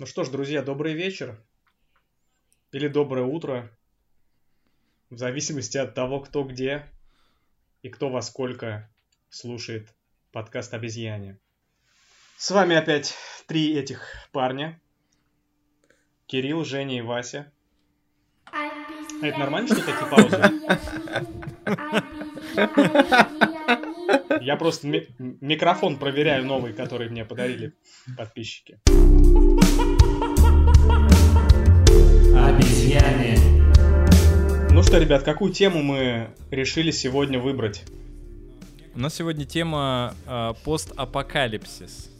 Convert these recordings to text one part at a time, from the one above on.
Ну что ж, друзья, добрый вечер. Или доброе утро. В зависимости от того, кто где и кто во сколько слушает подкаст «Обезьяне». С вами опять три этих парня. Кирилл, Женя и Вася. А это нормально, что такие паузы? Я просто ми- микрофон проверяю новый, который мне подарили подписчики. Обезьяне. Ну что, ребят, какую тему мы решили сегодня выбрать? У нас сегодня тема э, постапокалипсис.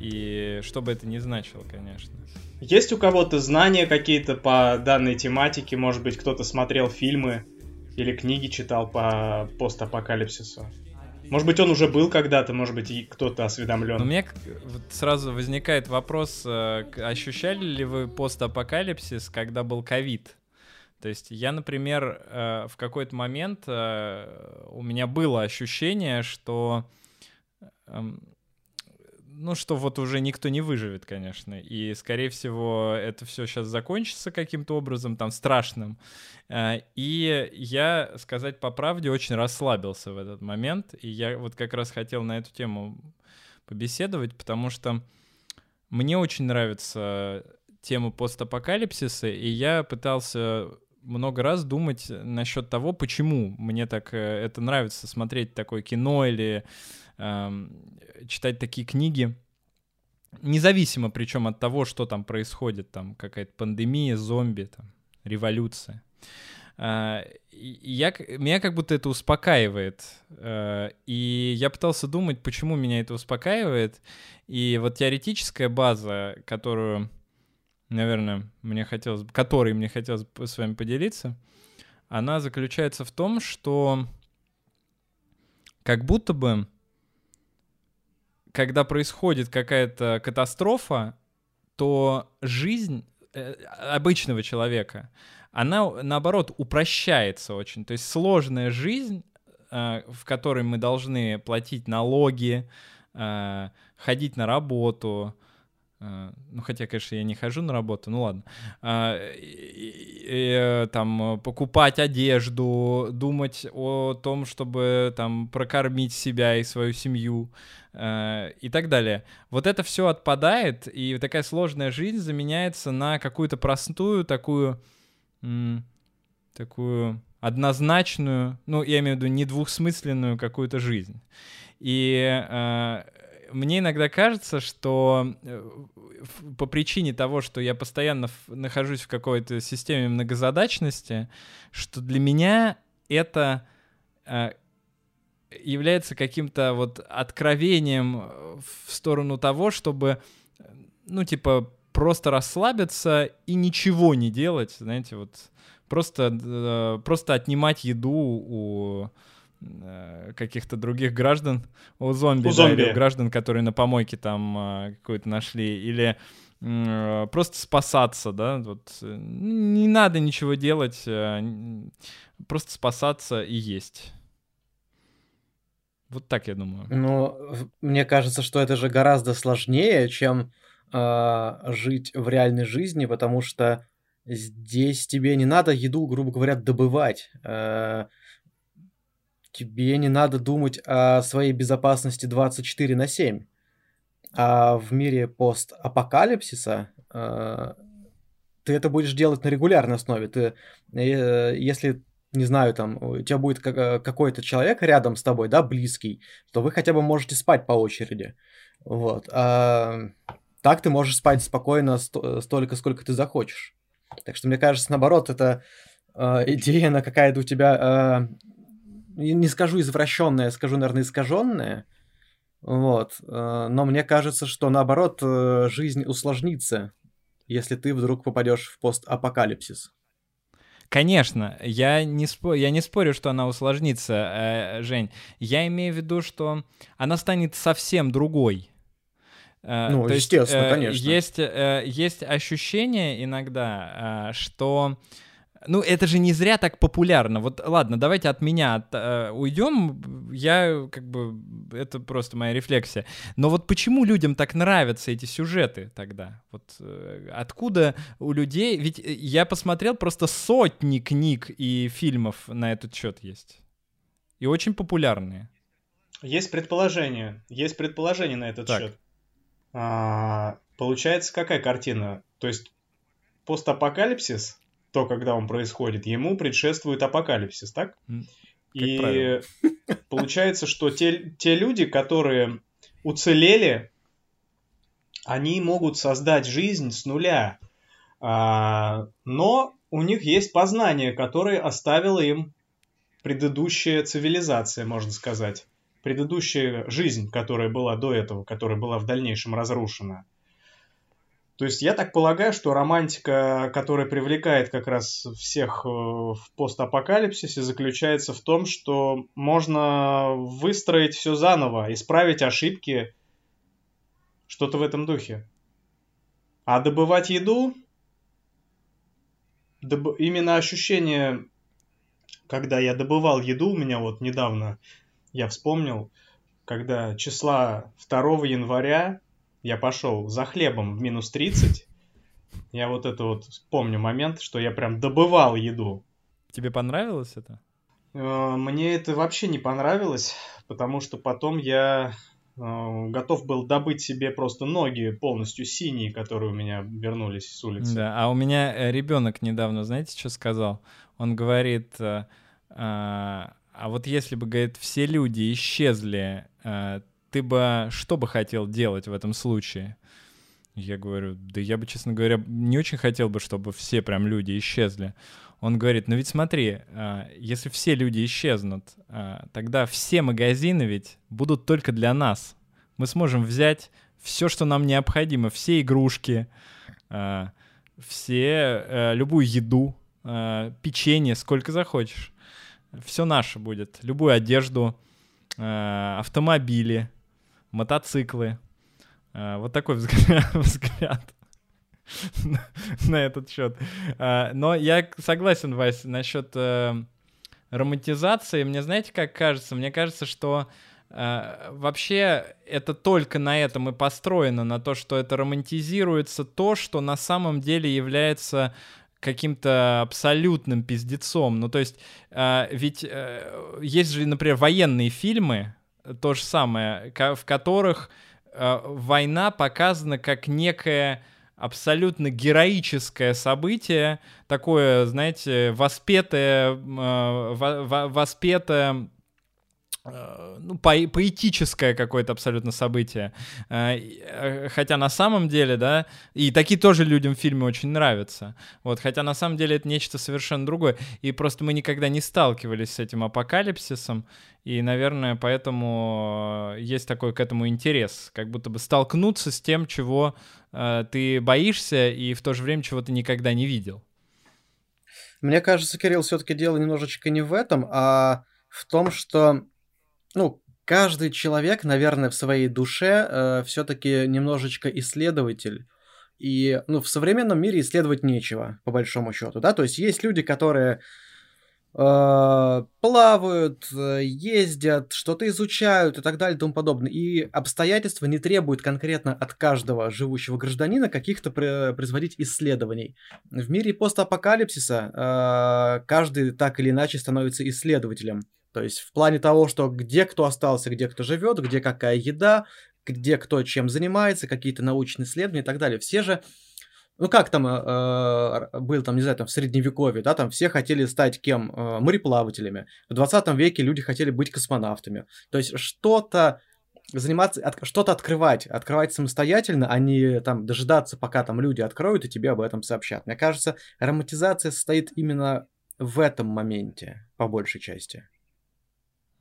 И что бы это ни значило, конечно. Есть у кого-то знания какие-то по данной тематике? Может быть, кто-то смотрел фильмы или книги читал по постапокалипсису? Может быть, он уже был когда-то, может быть, и кто-то осведомлен. У меня вот сразу возникает вопрос, э, ощущали ли вы постапокалипсис, когда был ковид? То есть я, например, э, в какой-то момент э, у меня было ощущение, что эм, ну, что вот уже никто не выживет, конечно. И, скорее всего, это все сейчас закончится каким-то образом, там, страшным. Э, И я, сказать по правде, очень расслабился в этот момент. И я вот как раз хотел на эту тему побеседовать, потому что мне очень нравится тема постапокалипсиса, и я пытался много раз думать насчет того, почему мне так э, это нравится смотреть такое кино или читать такие книги. Независимо причем от того, что там происходит, там какая-то пандемия, зомби, там, революция. И я, меня как будто это успокаивает. Э, И я пытался думать, почему меня это успокаивает. И вот теоретическая база, которую, наверное, мне хотелось, которой мне хотелось с вами поделиться, она заключается в том, что как будто бы, когда происходит какая-то катастрофа, то жизнь э, обычного человека, она, наоборот, упрощается очень. То есть сложная жизнь, э, в которой мы должны платить налоги, э, ходить на работу, ну, хотя, конечно, я не хожу на работу, ну ладно. А, и- и- э, там, э, покупать одежду, думать о том, чтобы там прокормить себя и свою семью э, и так далее. Вот это все отпадает, и такая сложная жизнь заменяется на какую-то простую такую такую однозначную, ну, я имею в виду не двухсмысленную какую-то жизнь. И э, мне иногда кажется, что э, по причине того, что я постоянно нахожусь в какой-то системе многозадачности, что для меня это э, является каким-то вот откровением э, в сторону того, чтобы, ну, типа, просто расслабиться и ничего не делать, знаете, вот. Просто, просто отнимать еду у каких-то других граждан, у зомби, У да, зомби. или у граждан, которые на помойке там э, какую-то нашли, или э, просто спасаться, да, вот э, не надо ничего делать, э, просто спасаться и есть. Вот так я думаю. Ну, мне кажется, что это же гораздо сложнее, чем а, жить в реальной жизни, потому что здесь тебе не надо еду, грубо говоря, добывать. Тебе не надо думать о своей безопасности 24 на 7. А в мире постапокалипсиса а, ты это будешь делать на регулярной основе. Ты, э, если не знаю, там, у тебя будет э, какой-то человек рядом с тобой, да, близкий, то вы хотя бы можете спать по очереди. Вот. А так ты можешь спать спокойно сто- столько, сколько ты захочешь. Так что, мне кажется, наоборот, это э, идея, она какая-то у тебя, э, не скажу извращенная, скажу, наверное, искаженная. Вот. э, но мне кажется, что наоборот, э, жизнь усложнится, если ты вдруг попадешь в постапокалипсис. Конечно, я не, спо- я не спорю, что она усложнится, э, Жень. Я имею в виду, что она станет совсем другой. Э, Ну, то есть, естественно, э, конечно. Есть, э, есть ощущение иногда, э, что ну, это же не зря так популярно. Вот, ладно, давайте от меня от, э, уйдем. Я, как бы, это просто моя рефлексия. Но вот почему людям так нравятся эти сюжеты тогда? Вот э, откуда у людей... Ведь э, я посмотрел просто сотни книг и фильмов на этот счет есть. И очень популярные. Есть предположение. Есть предположение на этот так. счет. А, получается, какая картина? То есть постапокалипсис то, когда он происходит, ему предшествует апокалипсис, так? Как и правило. получается, что те, те люди, которые уцелели, они могут создать жизнь с нуля. А, но у них есть познание, которое оставила им предыдущая цивилизация, можно сказать. Предыдущая жизнь, которая была до этого, которая была в дальнейшем разрушена. То есть я так полагаю, что романтика, которая привлекает как раз всех э, в постапокалипсисе, заключается в том, что можно выстроить все заново, исправить ошибки, что-то в этом духе. А добывать еду, доб... именно ощущение, когда я добывал еду, у меня вот недавно, я вспомнил, когда числа 2 января я пошел за хлебом в минус 30. Я вот это вот помню момент, что я прям добывал еду. Тебе понравилось это? Э, мне это вообще не понравилось, потому что потом я э, готов был добыть себе просто ноги полностью синие, которые у меня вернулись с улицы. Да, а у меня э, ребенок недавно, знаете, что сказал? Он говорит, а, а вот если бы, говорит, все люди исчезли, ты бы что бы хотел делать в этом случае? Я говорю, да я бы, честно говоря, не очень хотел бы, чтобы все прям люди исчезли. Он говорит, ну ведь смотри, а, если все люди исчезнут, а, тогда все магазины ведь будут только для нас. Мы сможем взять все, что нам необходимо, все игрушки, а, все, э, любую еду, печенье, сколько захочешь. Все наше будет. Любую одежду, автомобили, мотоциклы. А, вот такой взгляд, на этот счет. А, но я согласен, Вась, насчет э, романтизации. Мне знаете, как кажется? Мне кажется, что э, вообще это только на этом и построено, на то, что это романтизируется то, что на самом деле является каким-то абсолютным пиздецом. Ну, то есть, э, ведь э, есть же, например, военные фильмы, то же самое, в которых э, война показана как некое абсолютно героическое событие, такое, знаете, воспетое, э, воспетое ну, по поэтическое какое-то абсолютно событие. Э, э, хотя на самом деле, да, и такие тоже людям в фильме очень нравятся. Вот, хотя на самом деле это нечто совершенно другое. И просто мы никогда не сталкивались с этим апокалипсисом. И, наверное, поэтому есть такой к этому интерес. Как будто бы столкнуться с тем, чего э, ты боишься, и в то же время, чего ты никогда не видел. Мне кажется, Кирилл, все-таки дело немножечко не в этом, а в том, что ну, каждый человек, наверное, в своей душе э, все-таки немножечко исследователь. И, ну, в современном мире исследовать нечего, по большому счету, да, то есть есть люди, которые э, плавают, э, ездят, что-то изучают и так далее и тому подобное. И обстоятельства не требуют конкретно от каждого живущего гражданина каких-то производить исследований. В мире постапокалипсиса э, каждый так или иначе становится исследователем. То есть в плане того, что где кто остался, где кто живет, где какая еда, где кто чем занимается, какие-то научные исследования и так далее. Все же, ну как там э, э был там, не знаю, там в средневековье, да, там все хотели стать кем? Э, мореплавателями. В 20 веке люди хотели быть космонавтами. То есть что-то заниматься, от, что-то открывать, открывать самостоятельно, а не там дожидаться, пока там люди откроют и тебе об этом сообщат. Мне кажется, романтизация состоит именно в этом моменте, по большей части.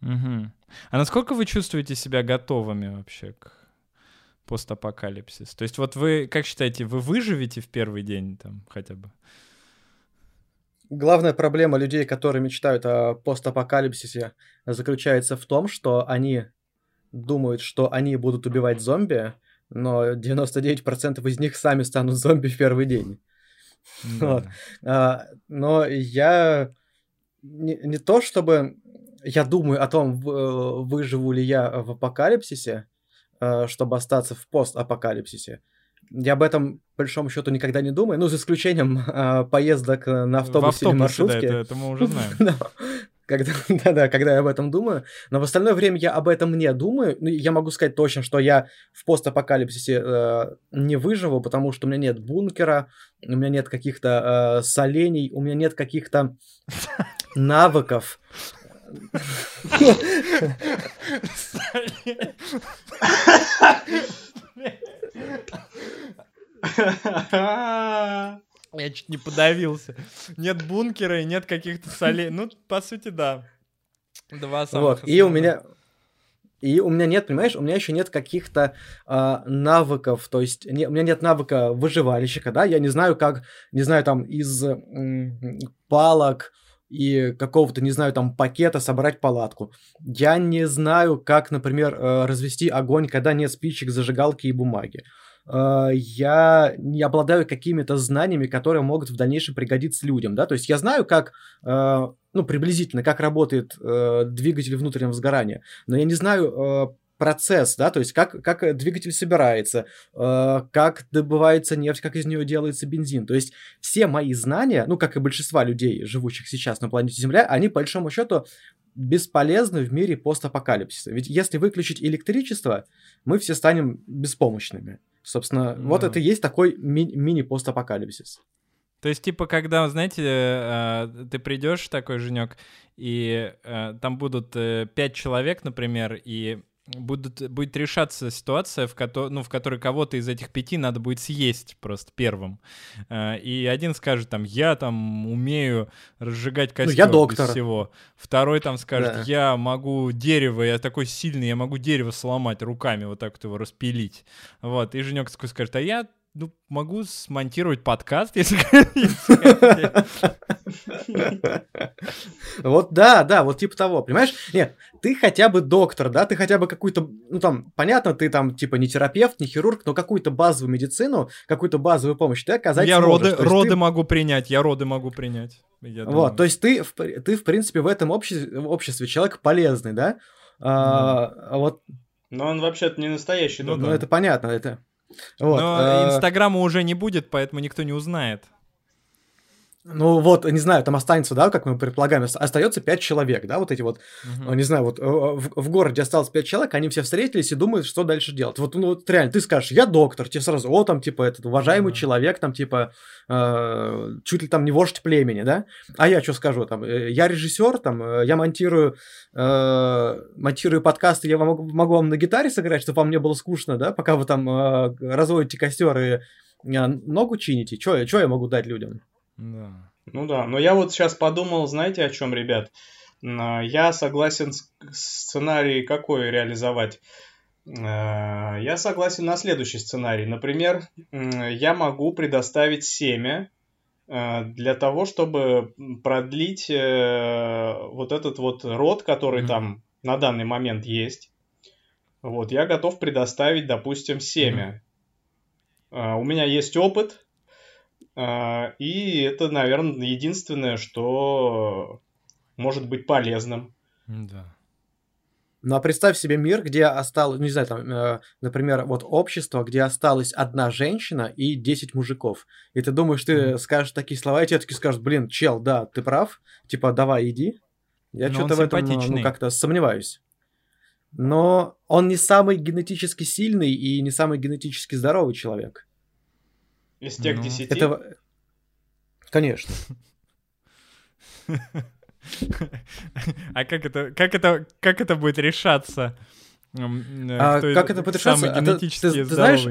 Угу. А насколько вы чувствуете себя готовыми вообще к постапокалипсис? То есть вот вы, как считаете, вы выживете в первый день там хотя бы? Главная проблема людей, которые мечтают о постапокалипсисе, заключается в том, что они думают, что они будут убивать зомби, но 99% из них сами станут зомби в первый день. Вот. А, но я не, не то чтобы я думаю о том, в- выживу ли я в апокалипсисе, э, чтобы остаться в постапокалипсисе. Я об этом, по большому счету, никогда не думаю, ну, за исключением э, поездок на В автобусе или автобусе, да, маршрутке. это, это мы уже знаем. Да. Когда, да-да, когда я об этом думаю. Но в остальное время я об этом не думаю. Ну, я могу сказать точно, что я в постапокалипсисе э, не выживу, потому что у меня нет бункера, у меня нет каких-то э, солений, у меня нет каких-то навыков. Я чуть не подавился. Нет бункера и нет каких-то солей. Ну, по сути, да. Два самых Вот. И у меня... И у меня нет, понимаешь, у меня еще нет каких-то а, навыков, то есть не- у меня нет навыка выживальщика, да, я не знаю, как, не знаю, там, из м, палок и какого-то, не знаю, там, пакета собрать палатку. Я не знаю, как, например, э, развести огонь, когда нет спичек, зажигалки и бумаги. Э, Я не обладаю какими-то знаниями, которые могут в дальнейшем пригодиться людям, да, то есть я знаю, как, э, ну, приблизительно, как работает двигатель внутреннего сгорания, но я не знаю процесс, да, то есть как, как э, двигатель собирается, э, как добывается нефть, как из нее делается бензин. То есть все мои знания, ну, как и большинства людей, живущих сейчас на планете Земля, они, по большому счету, бесполезны в мире постапокалипсиса. Ведь если выключить электричество, мы все станем беспомощными. Собственно, вот Да. это и есть такой ми- мини-постапокалипсис. То есть, типа, когда, знаете, э, ты придешь такой, Женек, и э, там будут пять человек, например, и будут, будет решаться ситуация, в, кото- ну, в которой кого-то из этих пяти надо будет съесть просто первым. Э, И один скажет там, я там умею разжигать костер Ну, я без доктор. всего. Второй там скажет, Да. я могу дерево, я такой сильный, я могу дерево сломать руками, вот так вот его распилить. Вот, и Женек такой скажет, а я ну, могу смонтировать подкаст, если. Вот да, да, вот типа того, понимаешь? Нет, ты хотя бы доктор, да, ты хотя бы какую-то, ну там, понятно, ты там типа не терапевт, не хирург, но какую-то базовую медицину, какую-то базовую помощь ты оказать Я роды, роды могу принять, я роды могу принять. Вот, то есть ты, ты, в принципе, в этом обществе человек полезный, да? А, а вот, Но он вообще-то не настоящий Ну доктор. ну это понятно, это... Вот, Но э, Инстаграма уже не будет, поэтому никто не узнает. Ну вот, не знаю, там останется, да, как мы предполагаем, ост- остается пять человек, да, вот эти вот, э, не знаю, вот э, в, в городе осталось пять человек, они все встретились и думают, что дальше делать. Вот, ну вот реально, ты скажешь, я доктор, тебе сразу, о, там, типа, этот уважаемый Ага. человек, там, типа, э, чуть ли там не вождь племени, да? А я что скажу, там, э, я режиссер, там, э, я монтирую, э, монтирую подкасты, я вам могу, могу вам на гитаре сыграть, чтобы вам не было скучно, да, пока вы там э, разводите костер и э, ногу чините, что я могу дать людям? Да. Ну да, но я вот сейчас подумал, знаете, о чем, ребят? А, Я согласен с- сценарий какой реализовать. Э, Я согласен на следующий сценарий. Например, я могу предоставить семя э, для того, чтобы продлить э, вот этот вот род, который Мгм. там на данный момент есть. Вот, я готов предоставить, допустим, семя. Э, У меня есть опыт, а, И это, наверное, единственное, что может быть полезным. Да. Ну а представь себе мир, где осталось, ну не знаю, там, э, например, вот общество, где осталась одна женщина и 10 мужиков. И ты думаешь, ты Мгм. скажешь такие слова, и тебе таки скажут, блин, чел, да, ты прав, типа, давай, иди. Я Но что-то в этом, ну, как-то сомневаюсь. Но он не самый генетически сильный и не самый генетически здоровый человек. Из тех Ну, десяти. Это... Конечно. А как это, как это, как это будет решаться? Э, А как это будет самый решаться? А ты- генетически ты- ты знаешь?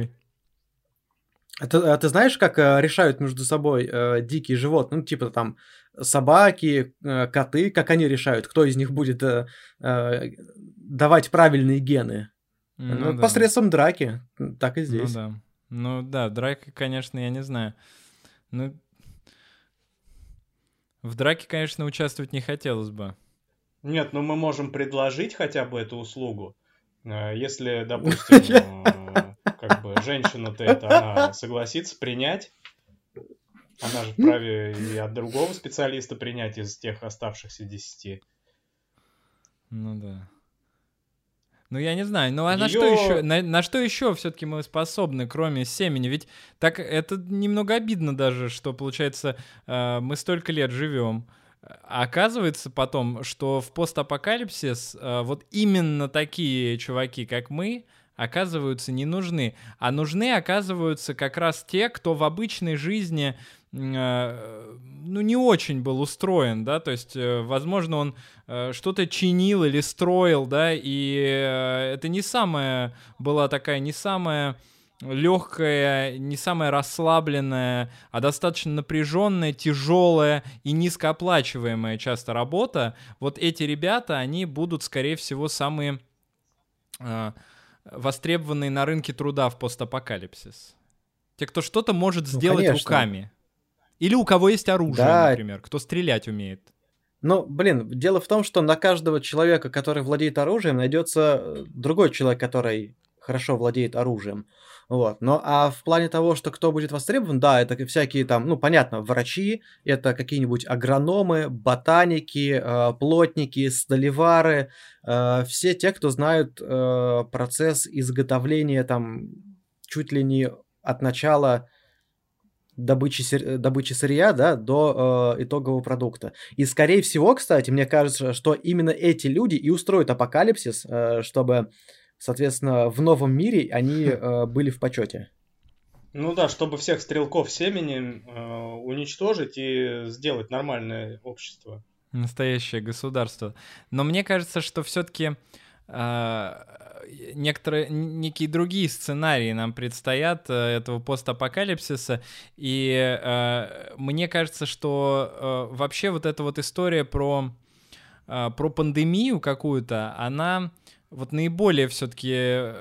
А ты, а ты знаешь, как э, решают между собой э, дикие животные, ну, типа там собаки, э, коты, как они решают, кто из них будет э, э, давать правильные гены? Ну Ну, да. Посредством драки. Так и Ну здесь. да. Ну да, драка, конечно, я не знаю. Ну, в драке, конечно, участвовать не хотелось бы. Нет, но мы можем предложить хотя бы эту услугу. Э, Если, допустим, э, как бы женщина-то это она согласится принять. Она же вправе и от другого специалиста принять из тех оставшихся десяти. Ну да. Ну, я не знаю. Ну, а на Её- что еще? На, на что еще все-таки мы способны, кроме семени? Ведь так это немного обидно даже, что, получается, э, мы столько лет живем. А оказывается потом, что в постапокалипсис э, вот именно такие чуваки, как мы, оказываются не нужны. А нужны оказываются как раз те, кто в обычной жизни ну, не очень был устроен, да, то есть, э, возможно, он э, что-то чинил или строил, да, и э, это не самая была такая, не самая легкая, не самая расслабленная, а достаточно напряженная, тяжелая и низкооплачиваемая часто работа. Вот эти ребята, они будут, скорее всего, самые э, востребованные на рынке труда в постапокалипсис. Те, кто что-то может Ну, сделать конечно. руками. Или у кого есть оружие, Да. например, кто стрелять умеет. Ну, блин, дело в том, что на каждого человека, который владеет оружием, найдется э, другой человек, который хорошо владеет оружием. Вот. Но а в плане того, что кто будет востребован, да, это всякие там, ну, понятно, врачи, это какие-нибудь агрономы, ботаники, э, плотники, столевары, э, все те, кто знают э, процесс изготовления там чуть ли не от начала добычи, сыр- добычи сырья, да, до э, итогового продукта. И, скорее всего, кстати, мне кажется, что именно эти люди и устроят апокалипсис, э, чтобы, соответственно, в новом мире они э, были в почете. Ну да, чтобы всех стрелков семени э, уничтожить и сделать нормальное общество. Настоящее государство. Но мне кажется, что все-таки некоторые, некие другие сценарии нам предстоят э, этого постапокалипсиса. И э, мне кажется, что э, вообще вот эта вот история про, э, про пандемию какую-то, она вот наиболее все-таки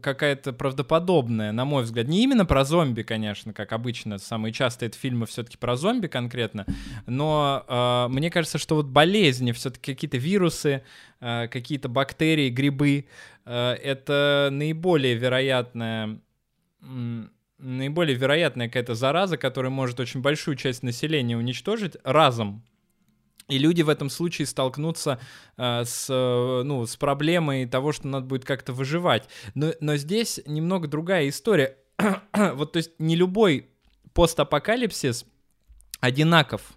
какая-то правдоподобная, на мой взгляд. Не именно про зомби, конечно, как обычно. Самые частые это фильмы все-таки про зомби конкретно. Но э, мне кажется, что вот болезни, все-таки какие-то вирусы, э, какие-то бактерии, грибы, э, это наиболее вероятная наиболее вероятная какая-то зараза, которая может очень большую часть населения уничтожить разом. И люди в этом случае столкнутся э, с, э, ну, с проблемой того, что надо будет как-то выживать. Но, но здесь немного другая история. вот, то есть, не любой постапокалипсис одинаков.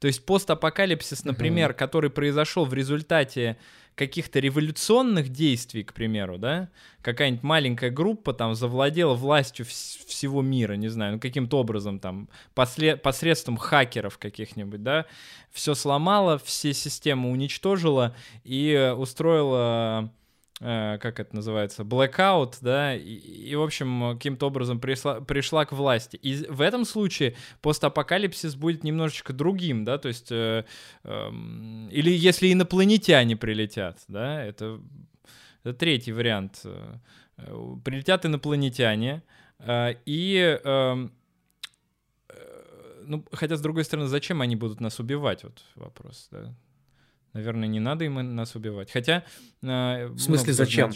То есть постапокалипсис, например, uh-huh. который произошел в результате каких-то революционных действий, к примеру, да, какая-нибудь маленькая группа там завладела властью вс- всего мира, не знаю, ну каким-то образом там после- посредством хакеров каких-нибудь, да, все сломала, все системы уничтожила и устроила как это называется, blackout, да, и, и в общем, каким-то образом пришла, пришла к власти. И в этом случае постапокалипсис будет немножечко другим, да, то есть, э, э, или если инопланетяне прилетят, да, это, это третий вариант. Прилетят инопланетяне, э, и, э, ну, хотя, с другой стороны, зачем они будут нас убивать, вот вопрос, да. Наверное, не надо им нас убивать. Хотя... Э, в смысле, зачем?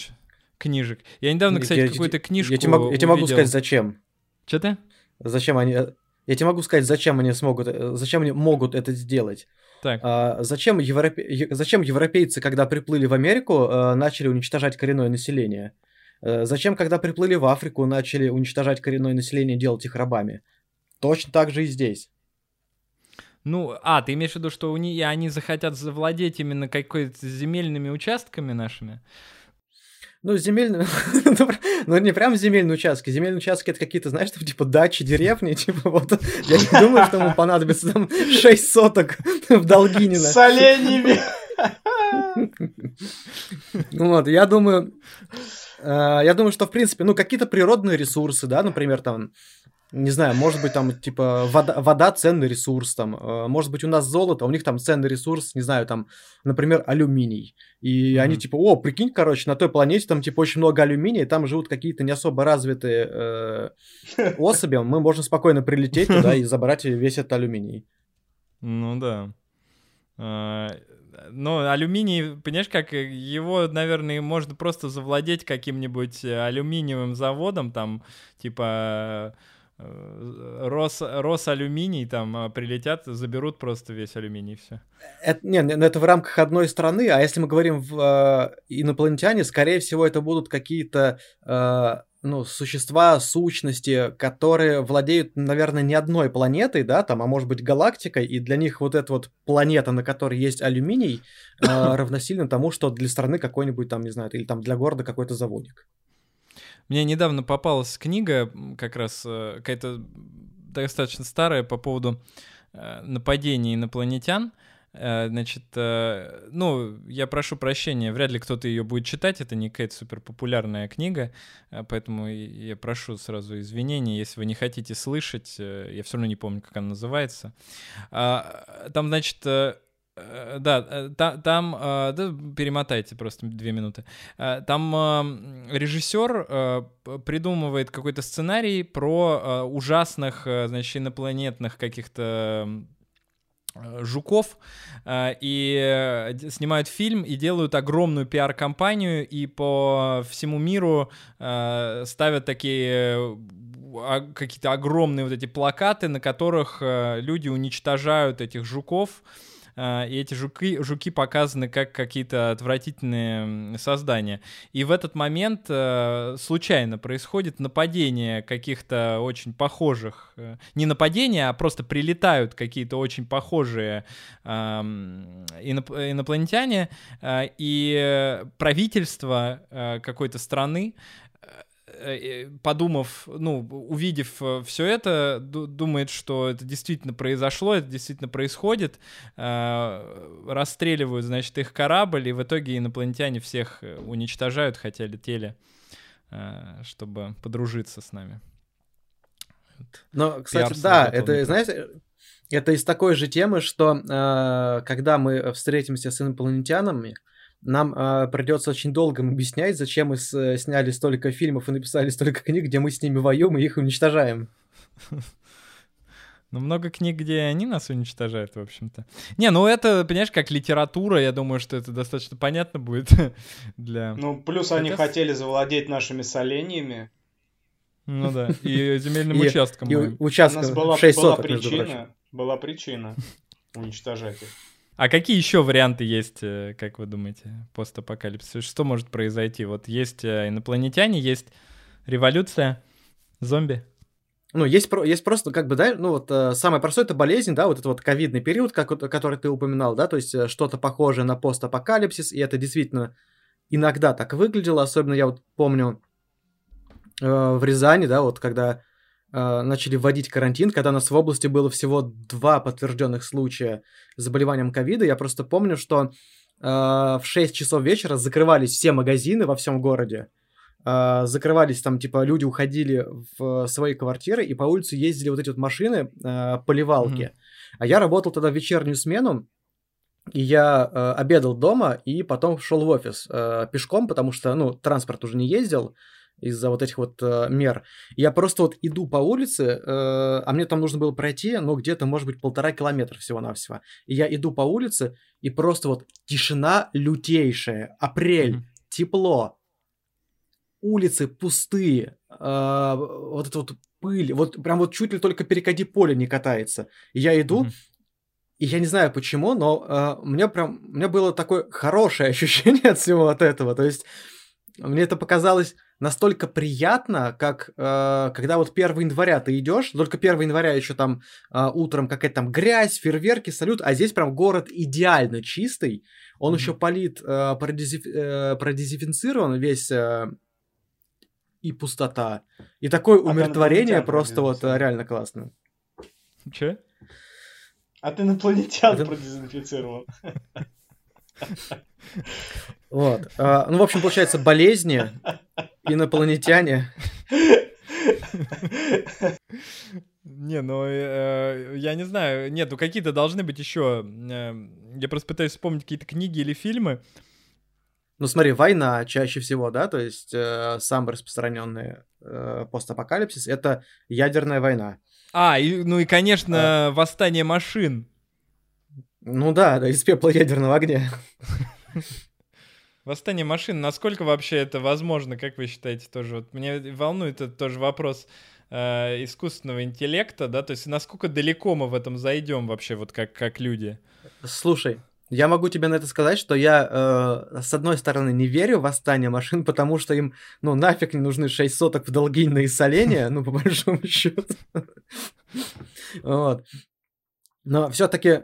Книжек. Я недавно, кстати, я, какую-то книжку Я тебе могу, я тебе могу сказать, зачем. Что ты? Зачем они... Я тебе могу сказать, зачем они смогут... Зачем они могут это сделать. Так. А, зачем, европе... зачем европейцы, когда приплыли в Америку, начали уничтожать коренное население? Зачем, когда приплыли в Африку, начали уничтожать коренное население, делать их рабами? Точно так же и здесь. Ну, а, ты имеешь в виду, что у них, они захотят завладеть именно какой-то земельными участками нашими? Ну, земельные... ну, не прям земельные участки. Земельные участки — это какие-то, знаешь, там, типа дачи, деревни, типа вот... Я не думаю, что ему понадобится там 6 соток в Долгинино. С оленями! Вот, я думаю... Я думаю, что, в принципе, ну, какие-то природные ресурсы, да, например, там, не знаю, может быть, там, типа, вода, вода ценный ресурс, там, э, может быть, у нас золото, а у них там ценный ресурс, не знаю, там, например, алюминий. И mm-hmm. они, типа, о, прикинь, короче, на той планете там, типа, очень много алюминия, там живут какие-то не особо развитые э, особи, мы можем спокойно прилететь туда и забрать весь этот алюминий. Ну да. Ну, алюминий, понимаешь, как его, наверное, можно просто завладеть каким-нибудь алюминиевым заводом, там, типа э, Рос, Росалюминий там э, прилетят, заберут просто весь алюминий, все. Это, не, это в рамках одной страны, а если мы говорим в э, инопланетяне, скорее всего, это будут какие-то э, ну, существа, сущности, которые владеют, наверное, не одной планетой, да, там, а может быть галактикой, и для них вот эта вот планета, на которой есть алюминий, э, равносильно тому, что для страны какой-нибудь там, не знаю, или там для города какой-то заводик. Мне недавно попалась книга, как раз э, какая-то достаточно старая по поводу э, нападения инопланетян. Э, значит, ну, я прошу прощения, вряд ли кто-то ее будет читать, это не какая-то супер популярная книга, поэтому я прошу сразу извинений, если вы не хотите слышать, я все равно не помню, как она называется. А, там, значит, да, там, да, перемотайте просто две минуты. Там режиссер придумывает какой-то сценарий про ужасных, значит, инопланетных каких-то Э, жуков э, и э, снимают фильм и делают огромную пиар-компанию и по всему миру ставят такие какие-то огромные вот эти плакаты, на которых люди уничтожают этих жуков, и эти жуки, жуки показаны как какие-то отвратительные создания. И в этот момент э, случайно происходит нападение каких-то очень похожих, э, не нападение, а просто прилетают какие-то очень похожие инопланетяне, э, и правительство какой-то страны Э, подумав, ну, увидев э, все это, думает, что это действительно произошло, это действительно происходит, э, расстреливают, значит, их корабль, и в итоге инопланетяне всех уничтожают, хотя летели, чтобы подружиться с нами. Но, кстати, да, это, знаете, это из такой же темы, что когда мы встретимся с инопланетянами, нам э, придется очень долго объяснять, зачем мы с, э, сняли столько фильмов и написали столько книг, где мы с ними воюем и их уничтожаем. Ну, много книг, где они нас уничтожают, в общем-то. Не, ну это, понимаешь, как литература, я думаю, что это достаточно понятно будет для... Ну, плюс они это... хотели завладеть нашими солениями. Ну да, и земельным участком. И участком У нас была, 6 была причина, была причина уничтожать их. А какие еще варианты есть, э, как вы думаете, постапокалипсис? Что может произойти? Вот есть э, инопланетяне, есть революция, зомби. Ну, есть, есть просто, как бы, да, ну, вот э, самое простое — это болезнь, да, вот этот вот ковидный период, как, который ты упоминал, да, то есть что-то похожее на постапокалипсис, и это действительно иногда так выглядело, особенно я вот помню э, в Рязани, да, вот когда начали вводить карантин, когда у нас в области было всего два подтвержденных случая с заболеванием ковида. Я просто помню, что э, в 6 часов вечера закрывались все магазины во всем городе. Э, закрывались там, типа, люди уходили в свои квартиры, и по улице ездили вот эти вот машины, э, поливалки. Mm-hmm. А я работал тогда в вечернюю смену, и я э, обедал дома и потом шел в офис э, пешком, потому что, ну, транспорт уже не ездил из-за вот этих вот э, мер. Я просто вот иду по улице, э, а мне там нужно было пройти, ну, где-то, может быть, полтора километра всего-навсего. И я иду по улице, и просто вот тишина лютейшая, апрель, mm-hmm. тепло, улицы пустые, э, вот это вот пыль, вот прям вот чуть ли только перекати поле не катается. И я иду, mm-hmm. И я не знаю почему, но э, мне прям, у меня было такое хорошее ощущение от всего от этого. То есть мне это показалось настолько приятно, как э, когда вот 1 января ты идешь, только 1 января еще там э, утром какая-то там грязь, фейерверки, салют, а здесь прям город идеально чистый, он mm-hmm. еще полит, э, продезиф, э, продезинфицирован весь э, и пустота. И такое а умиротворение просто вот э, реально классно. Че? От инопланетян Это... Вот. А, ну, в общем, получается, болезни, инопланетяне. Не, ну э, я не знаю, нет, ну какие-то должны быть еще. Э, я просто пытаюсь вспомнить какие-то книги или фильмы. Ну смотри, война чаще всего, да, то есть э, самый распространенный э, постапокалипсис это ядерная война. А, и, ну и конечно а... восстание машин. Ну да, да, из пепла ядерного огня. Восстание машин, насколько вообще это возможно, как вы считаете тоже? Вот меня волнует этот тоже вопрос. э, искусственного интеллекта, да, то есть насколько далеко мы в этом зайдем вообще, вот как, как люди? Слушай, я могу тебе на это сказать, что я, э, с одной стороны, не верю в восстание машин, потому что им, ну, нафиг не нужны 6 соток в долги на иссоление, ну, по большому счету. Вот. Но все-таки,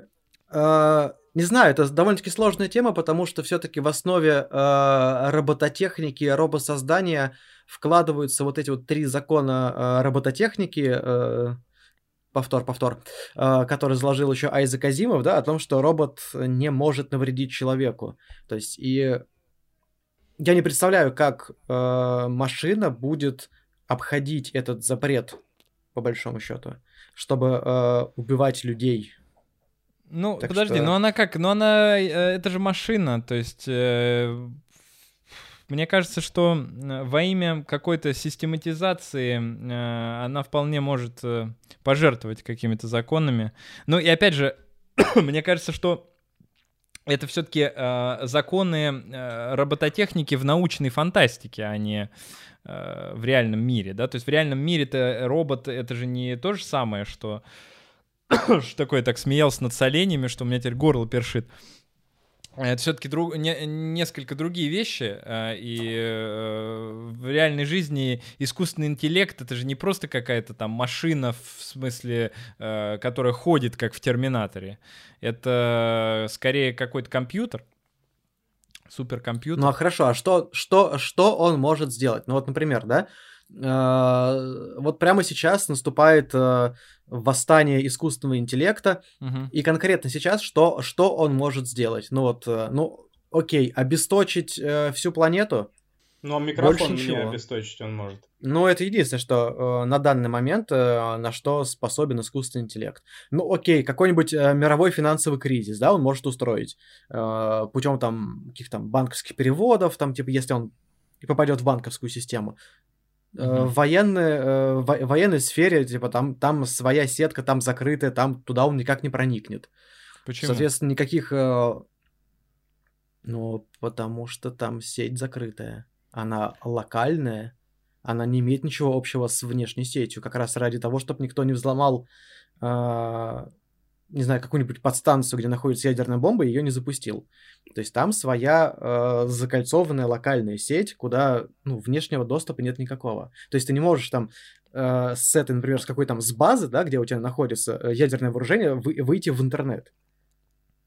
не знаю, это довольно-таки сложная тема, потому что все-таки в основе э, робототехники, робосоздания вкладываются вот эти вот три закона э, робототехники, э, повтор, повтор, э, который заложил еще Айзек Азимов, да, о том, что робот не может навредить человеку. То есть, и я не представляю, как э, машина будет обходить этот запрет, по большому счету, чтобы э, убивать людей. Ну, так подожди, что... ну она как? Ну она, э, это же машина, то есть э, мне кажется, что во имя какой-то систематизации э, она вполне может э, пожертвовать какими-то законами. Ну и опять же, мне кажется, что это все-таки э, законы э, робототехники в научной фантастике, а не э, в реальном мире, да, то есть в реальном мире-то робот это же не то же самое, что что такое, так смеялся над соленями, что у меня теперь горло першит. Это все-таки друг, не, несколько другие вещи, э, и э, в реальной жизни искусственный интеллект это же не просто какая-то там машина в смысле, э, которая ходит как в Терминаторе. Это скорее какой-то компьютер, суперкомпьютер. Ну а хорошо, а что, что, что он может сделать? Ну вот, например, да, вот прямо сейчас наступает восстание искусственного интеллекта, угу. и конкретно сейчас что, что он может сделать? Ну вот, э, ну, окей, обесточить э, всю планету? Ну, а микрофон не обесточить он может. Ну, это единственное, что э, на данный момент, э, на что способен искусственный интеллект. Ну, окей, какой-нибудь э, мировой финансовый кризис, да, он может устроить э, путем там каких-то банковских переводов, там, типа, если он попадет в банковскую систему. Mm-hmm. В военной, э, в военной сфере, типа, там, там своя сетка, там закрытая, там туда он никак не проникнет. Почему? Соответственно, никаких... Э, ну, потому что там сеть закрытая. Она локальная, она не имеет ничего общего с внешней сетью, как раз ради того, чтобы никто не взломал не знаю, какую-нибудь подстанцию, где находится ядерная бомба, ее не запустил. То есть там своя э, закольцованная локальная сеть, куда ну, внешнего доступа нет никакого. То есть ты не можешь там э, с этой, например, с какой там с базы, да, где у тебя находится э, ядерное вооружение, вы, выйти в интернет.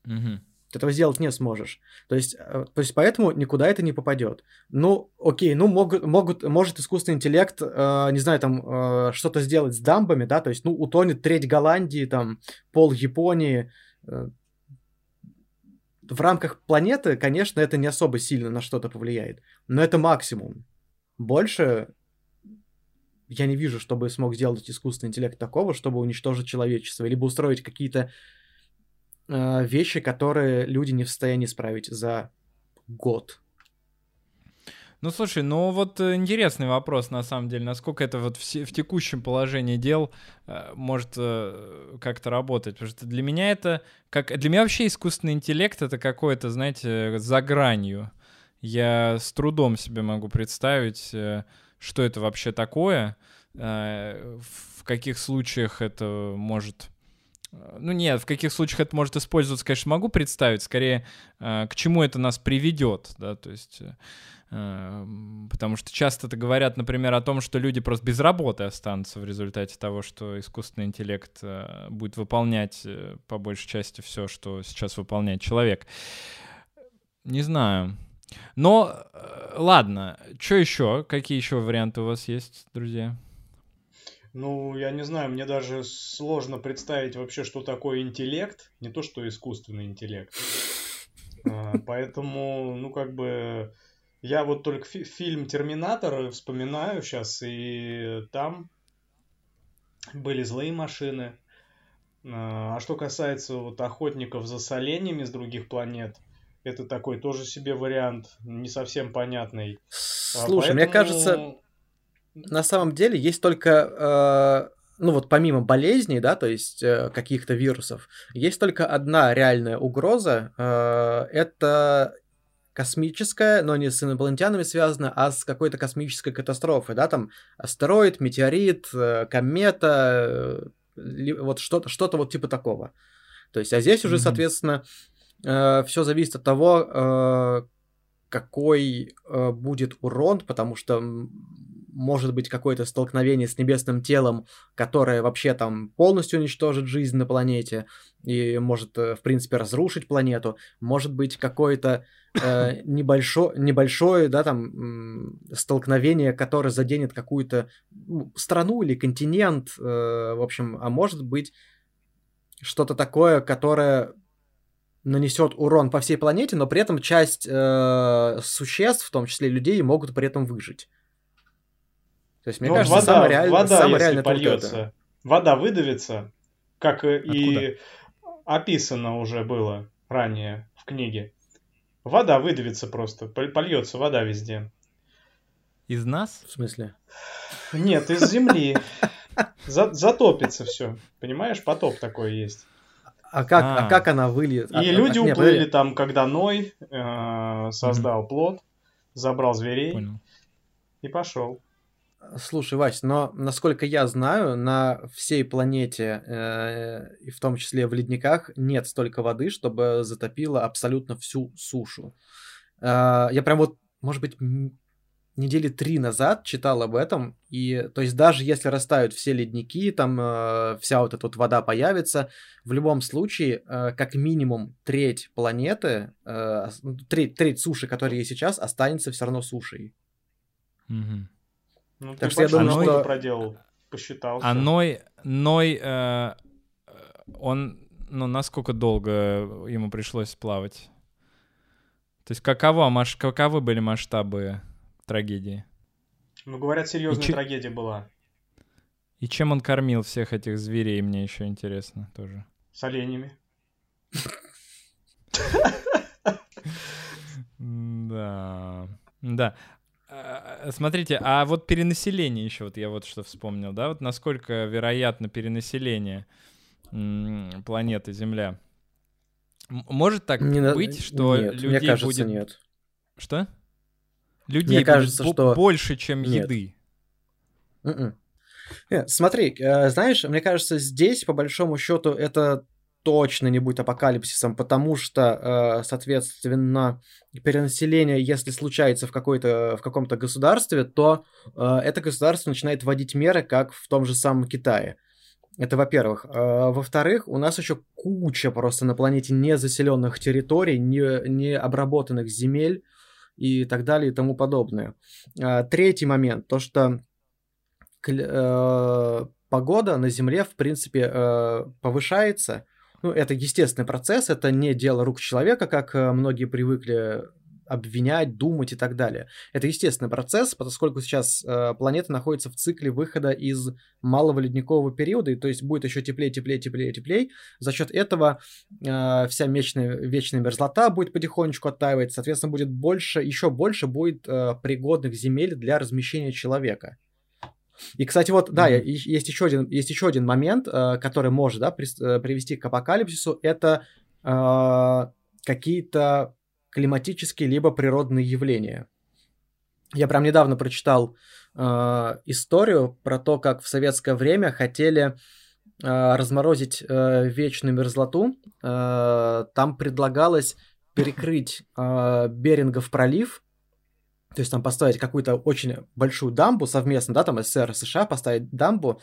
Угу. Ты этого сделать не сможешь. То есть, э, то есть поэтому никуда это не попадет. Ну, окей, ну могут, могут, может искусственный интеллект, э, не знаю, там э, что-то сделать с дамбами, да, то есть, ну, утонет треть Голландии, там, пол Японии. Э, в рамках планеты, конечно, это не особо сильно на что-то повлияет, но это максимум. Больше я не вижу, чтобы смог сделать искусственный интеллект такого, чтобы уничтожить человечество, либо устроить какие-то э, вещи, которые люди не в состоянии исправить за год. Ну, слушай, ну вот э, интересный вопрос, на самом деле, насколько это вот в, в текущем положении дел э, может э, как-то работать, потому что для меня это, как для меня вообще искусственный интеллект это какое-то, знаете, за гранью. Я с трудом себе могу представить, э, что это вообще такое, э, в каких случаях это может ну нет, в каких случаях это может использоваться, конечно, могу представить, скорее, э, к чему это нас приведет, да, то есть, э, потому что часто это говорят, например, о том, что люди просто без работы останутся в результате того, что искусственный интеллект э, будет выполнять по большей части все, что сейчас выполняет человек. Не знаю. Но, ладно, что еще? Какие еще варианты у вас есть, друзья? Ну, я не знаю, мне даже сложно представить вообще, что такое интеллект, не то, что искусственный интеллект. А, поэтому, ну, как бы, я вот только фи- фильм «Терминатор» вспоминаю сейчас, и там были злые машины. А, а что касается вот охотников за соленьями с других планет, это такой тоже себе вариант, не совсем понятный. А, Слушай, Поэтому... мне кажется, на самом деле есть только, э, ну вот помимо болезней, да, то есть э, каких-то вирусов, есть только одна реальная угроза, э, это космическое, но не с инопланетянами связано, а с какой-то космической катастрофой, да, там астероид, метеорит, э, комета, э, вот что-то, что-то вот типа такого. То есть, а здесь уже, mm-hmm. соответственно, э, все зависит от того, э, какой э, будет урон, потому что может быть какое-то столкновение с небесным телом, которое вообще там полностью уничтожит жизнь на планете и может, э, в принципе, разрушить планету. Может быть какое-то э, небольшое, небольшое, да, там, столкновение, которое заденет какую-то ну, страну или континент, э, в общем, а может быть что-то такое, которое нанесет урон по всей планете, но при этом часть э, существ, в том числе людей, могут при этом выжить. То есть, мне ну, кажется, вода, самое реальное, вода, самое если реальное польется, это. вода выдавится, как Откуда? и описано уже было ранее в книге. Вода выдавится просто, польется вода везде. Из нас? В смысле? Нет, из земли. За, затопится все. Понимаешь, потоп такой есть. А как, а. а как она выльет? И а, люди а, уплыли нет, там, когда Ной э, создал mm-hmm. плод, забрал зверей Понял. и пошел. Слушай, Вась, но насколько я знаю, на всей планете, э, и в том числе в ледниках, нет столько воды, чтобы затопило абсолютно всю сушу. Э, я прям вот, может быть, недели три назад читал об этом, и то есть даже если растают все ледники, там э, вся вот эта вот вода появится, в любом случае, э, как минимум треть планеты, э, треть, треть суши, которая есть сейчас, останется все равно сушей. Угу. Ну, так что я думаю, что... проделал, посчитал. А Ной, Ной э, он, ну, насколько долго ему пришлось плавать? То есть каково, маш... каковы были масштабы трагедии? Ну, говорят, серьезная че... трагедия была. И чем он кормил всех этих зверей, мне еще интересно тоже. С оленями. Да. Да. А, смотрите, а вот перенаселение еще, вот я вот что вспомнил, да, вот насколько вероятно перенаселение планеты Земля? Может так не быть, что нет, людей мне кажется, будет... нет. Что? Людей мне кажется, будет что... больше, чем нет. еды. Mm-mm. М-м. Нет, смотри, э, знаешь, мне кажется, здесь, по большому счету, это точно не будет апокалипсисом, потому что, э, соответственно, перенаселение, если случается в, какой-то, в каком-то государстве, то э, это государство начинает вводить меры, как в том же самом Китае. Это во-первых. Э, во-вторых, у нас еще куча просто на планете незаселенных территорий, не, не обработанных земель и так далее и тому подобное. Третий момент, то что погода на Земле, в принципе, повышается, ну, это естественный процесс, это не дело рук человека, как э, многие привыкли обвинять, думать и так далее. Это естественный процесс, поскольку сейчас э, планета находится в цикле выхода из малого ледникового периода, и то есть будет еще теплее, теплее, теплее, теплее. За счет этого э, вся вечная, вечная мерзлота будет потихонечку оттаивать, соответственно, будет больше, еще больше будет э, пригодных земель для размещения человека. И, кстати, вот, да, mm-hmm. есть еще один, есть еще один момент, э, который может, да, э, привести к апокалипсису, это э, какие-то климатические либо природные явления. Я прям недавно прочитал э, историю про то, как в советское время хотели э, разморозить э, вечную мерзлоту. Э, там предлагалось перекрыть э, Берингов пролив то есть там поставить какую-то очень большую дамбу совместно, да, там СССР и США поставить дамбу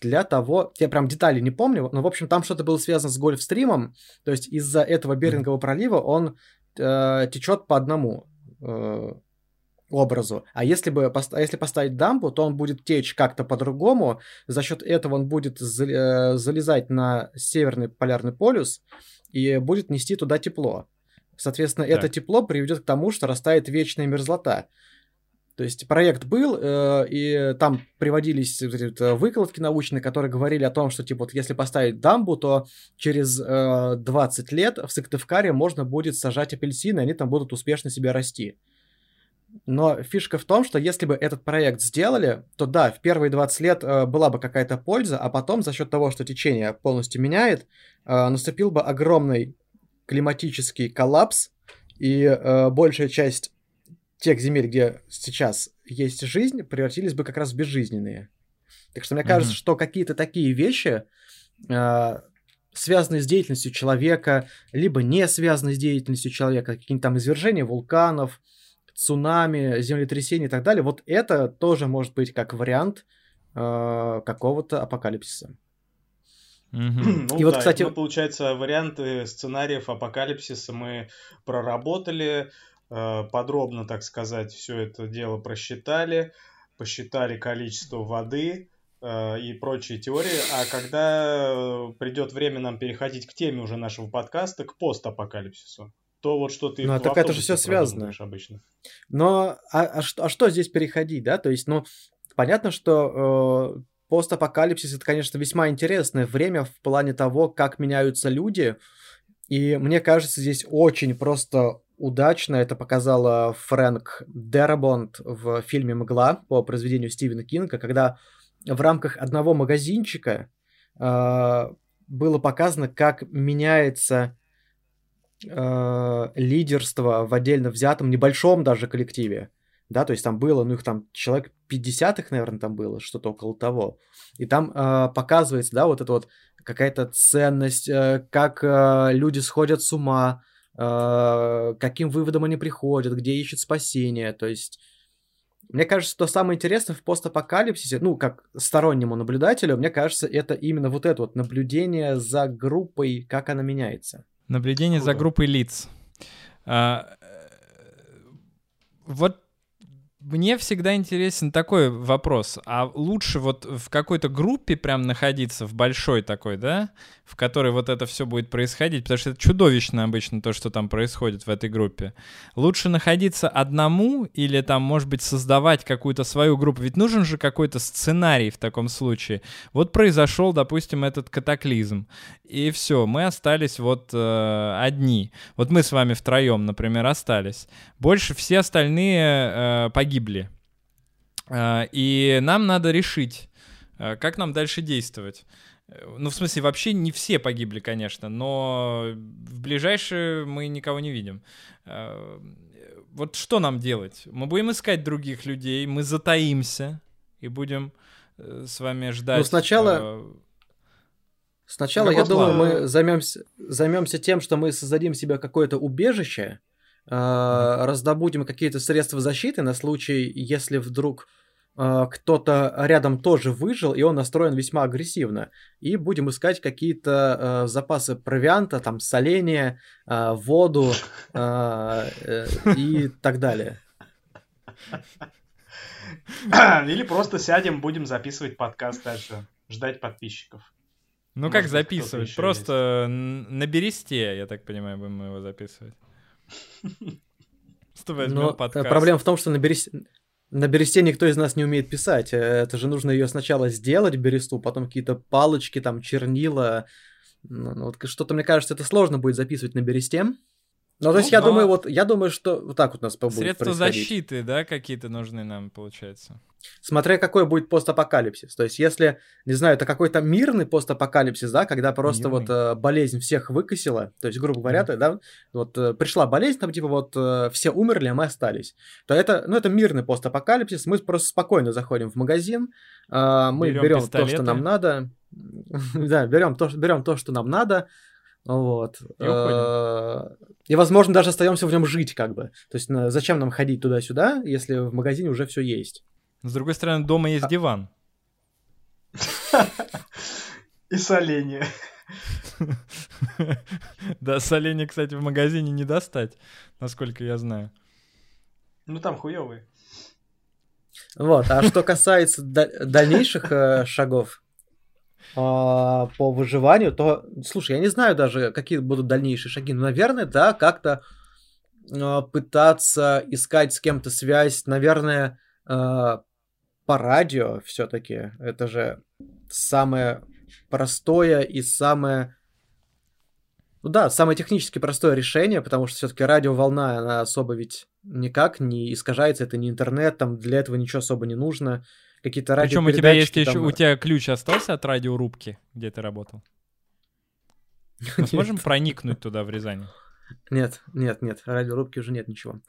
для того, я прям детали не помню, но, в общем, там что-то было связано с Гольфстримом, то есть из-за этого Берингового пролива он э, течет по одному э, образу. А если, бы, а если поставить дамбу, то он будет течь как-то по-другому, за счет этого он будет э, залезать на северный полярный полюс и будет нести туда тепло. Соответственно, так. это тепло приведет к тому, что растает вечная мерзлота. То есть проект был, э, и там приводились вот, выкладки научные, которые говорили о том, что типа вот если поставить дамбу, то через э, 20 лет в Сыктывкаре можно будет сажать апельсины, и они там будут успешно себе расти. Но фишка в том, что если бы этот проект сделали, то да, в первые 20 лет э, была бы какая-то польза, а потом за счет того, что течение полностью меняет, э, наступил бы огромный климатический коллапс, и э, большая часть тех земель, где сейчас есть жизнь, превратились бы как раз в безжизненные. Так что мне кажется, mm-hmm. что какие-то такие вещи, э, связанные с деятельностью человека, либо не связанные с деятельностью человека, какие-нибудь там извержения вулканов, цунами, землетрясения и так далее, вот это тоже может быть как вариант э, какого-то апокалипсиса. Mm-hmm. Ну, и вот, да, кстати, ну, получается, варианты сценариев апокалипсиса мы проработали, э, подробно, так сказать, все это дело просчитали, посчитали количество воды, Э, и прочие теории. А когда э, придет время нам переходить к теме уже нашего подкаста, к постапокалипсису, то вот что ты ну, так это же все связано. обычно. Но а, а, что, а что здесь переходить, да? То есть, ну, понятно, что э, постапокалипсис это, конечно, весьма интересное время в плане того, как меняются люди. И мне кажется, здесь очень просто удачно это показала Фрэнк Дерабонт в фильме «Мгла» по произведению Стивена Кинга, когда в рамках одного магазинчика э, было показано, как меняется э, лидерство в отдельно взятом небольшом даже коллективе. Да, то есть там было, ну их там человек 50 их, наверное, там было, что-то около того. И там э, показывается, да, вот это вот какая-то ценность, э, как э, люди сходят с ума, э, каким выводом они приходят, где ищут спасение. То есть мне кажется, что самое интересное в постапокалипсисе, ну, как стороннему наблюдателю, мне кажется, это именно вот это вот наблюдение за группой, как она меняется. Наблюдение Круто. за группой лиц. А, э, вот мне всегда интересен такой вопрос. А лучше вот в какой-то группе прям находиться, в большой такой, да, в которой вот это все будет происходить, потому что это чудовищно обычно то, что там происходит в этой группе. Лучше находиться одному или там, может быть, создавать какую-то свою группу. Ведь нужен же какой-то сценарий в таком случае. Вот произошел, допустим, этот катаклизм. И все, мы остались вот э, одни. Вот мы с вами втроем, например, остались. Больше все остальные э, погибли. Э, и нам надо решить, э, как нам дальше действовать. Э, ну, в смысле, вообще не все погибли, конечно, но в ближайшее мы никого не видим. Э, вот что нам делать? Мы будем искать других людей, мы затаимся и будем э, с вами ждать. Ну, сначала... Сначала, я думаю, мы займемся, займемся тем, что мы создадим себе какое-то убежище, э, раздобудем какие-то средства защиты на случай, если вдруг э, кто-то рядом тоже выжил, и он настроен весьма агрессивно. И будем искать какие-то э, запасы провианта, там, соления, э, воду э, э, и так далее. Или просто сядем, будем записывать подкаст дальше, ждать подписчиков. Ну Может, как записывать? Просто есть. на бересте, я так понимаю, будем его записывать. Но э, проблема в том, что на бересте, на бересте никто из нас не умеет писать. Э, это же нужно ее сначала сделать, бересту, потом какие-то палочки, там, чернила. Ну, ну, вот что-то, мне кажется, это сложно будет записывать на бересте. Ну, то есть, ну, я думаю, вот, я думаю, что вот так вот у нас будет Средства защиты, да, какие-то нужны нам, получается. Смотря какой будет постапокалипсис. То есть, если, не знаю, это какой-то мирный постапокалипсис, да, когда просто мирный. вот э, болезнь всех выкосила, то есть, грубо говоря, mm. да, вот э, пришла болезнь, там, типа, вот э, все умерли, а мы остались, то это, ну, это мирный постапокалипсис, мы просто спокойно заходим в магазин, э, мы берем, берем то, что нам надо, да, берем то, берем то, что нам надо, вот. Э, и, возможно, даже остаемся в нем жить, как бы. То есть, зачем нам ходить туда-сюда, если в магазине уже все есть? С другой стороны, дома есть а... диван. И соленье. Да, соленье, кстати, в магазине не достать, насколько я знаю. Ну, там хуёвые. Вот, а что касается дальнейших э, шагов, по выживанию, то, слушай, я не знаю даже, какие будут дальнейшие шаги. Но, наверное, да, как-то а, пытаться искать с кем-то связь, наверное, а, по радио все-таки. Это же самое простое и самое ну да, самое технически простое решение, потому что все-таки радиоволна, она особо ведь никак не искажается, это не интернет, там для этого ничего особо не нужно какие-то Причем у тебя есть там... еще, у тебя ключ остался от радиорубки, где ты работал? Мы сможем проникнуть туда в Рязани? Нет, нет, нет, радиорубки уже нет ничего.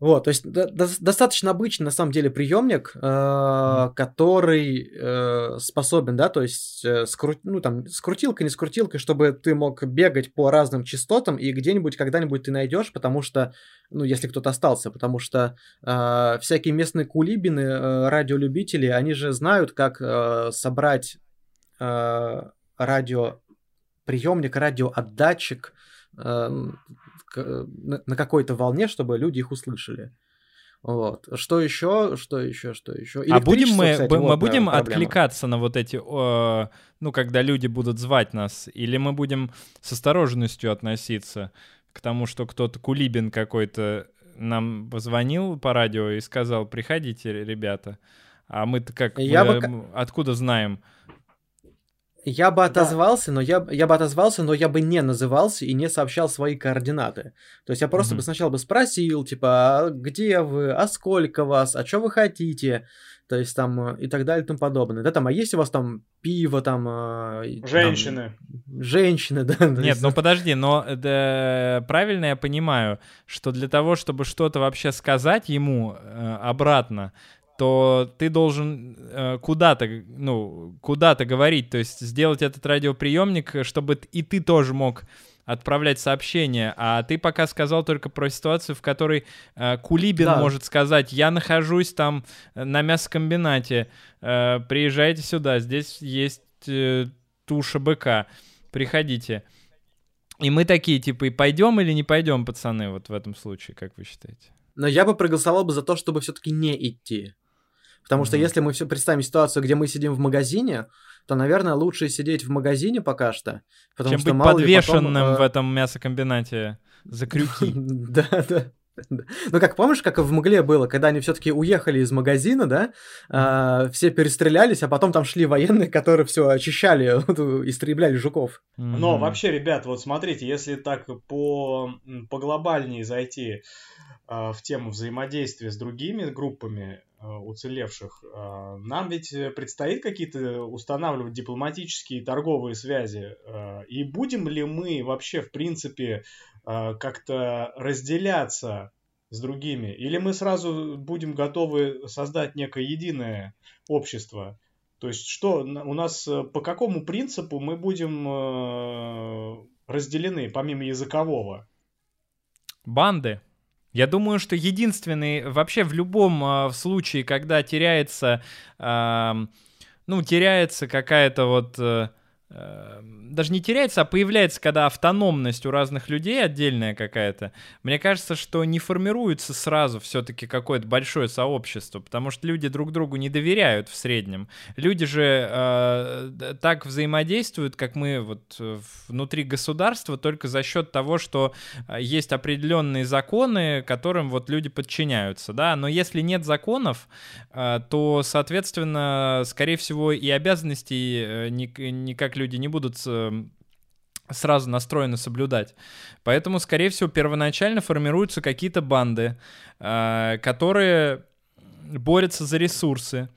Вот, то есть до- до- достаточно обычный на самом деле приемник, э, который э, способен, да, то есть э, скру- ну там скрутилка, не скрутилка, чтобы ты мог бегать по разным частотам и где-нибудь когда-нибудь ты найдешь, потому что, ну если кто-то остался, потому что э, всякие местные кулибины, э, радиолюбители, они же знают, как э, собрать э, радиоприемник, радиоотдатчик э, на, на какой-то волне, чтобы люди их услышали. Вот. Что еще? Что еще? Что еще? А будем мы, кстати, б- вот, мы будем проблема. откликаться на вот эти, э, ну, когда люди будут звать нас, или мы будем с осторожностью относиться к тому, что кто-то, Кулибин какой-то, нам позвонил по радио и сказал, приходите, ребята. А мы-то как, Я мы, бы откуда знаем? Я бы отозвался, но я, я бы отозвался, но я бы не назывался и не сообщал свои координаты. То есть я просто Мгм. бы сначала бы спросил, типа, а где вы, а сколько вас, а что вы хотите, то есть там э, и так далее и тому подобное. Да, там, а есть у вас там пиво, там... э, и- там, Женщины. женщины, да. Нет, есть, ну подожди, но э, да, правильно я понимаю, что для того, чтобы что-то вообще сказать ему э, обратно, то ты должен э, куда-то, ну, куда-то говорить, то есть сделать этот радиоприемник, чтобы и ты тоже мог отправлять сообщения, а ты пока сказал только про ситуацию, в которой э, Кулибин Да. может сказать, я нахожусь там э, на мясокомбинате, э, приезжайте сюда, здесь есть э, туша быка, приходите. И мы такие, типа, и пойдем или не пойдем, пацаны, вот в этом случае, как вы считаете? Но я бы проголосовал бы за то, чтобы все-таки не идти. Потому что Мгм. если мы все представим ситуацию, где мы сидим в магазине, то, наверное, лучше сидеть в магазине пока что. Потому Чем что быть мало ли потом, подвешенным э, в этом мясокомбинате за крюки. Да, да. Ну, как помнишь, как в мгле было, когда они все-таки уехали из магазина, да, а, все перестрелялись, а потом там шли военные, которые все очищали, истребляли жуков. Но вообще, ребят, вот смотрите, если так по, по глобальнее зайти а, в тему взаимодействия с другими группами уцелевших, а, нам ведь э, предстоит какие-то устанавливать дипломатические торговые связи. И будем ли мы вообще, в принципе, как-то разделяться с другими? Или мы сразу будем готовы создать некое единое общество? То есть что у нас э, по какому принципу мы будем э, разделены, помимо языкового? Банды. Я думаю, что единственный вообще в любом в случае, когда теряется, ам, ну, теряется какая-то вот, э, э, даже не теряется, а появляется, когда автономность у разных людей отдельная какая-то, мне кажется, что не формируется сразу все-таки какое-то большое сообщество, потому что люди друг другу не доверяют в среднем. Люди же э, так взаимодействуют, как мы вот э, внутри государства, только за счет того, что а, есть определенные законы, которым вот люди подчиняются, да, но если нет законов, а, то, соответственно, скорее всего, и обязанностей э, ник- никак люди не будут э, сразу настроены соблюдать. Поэтому, скорее всего, первоначально формируются какие-то банды, а, которые борются за ресурсы.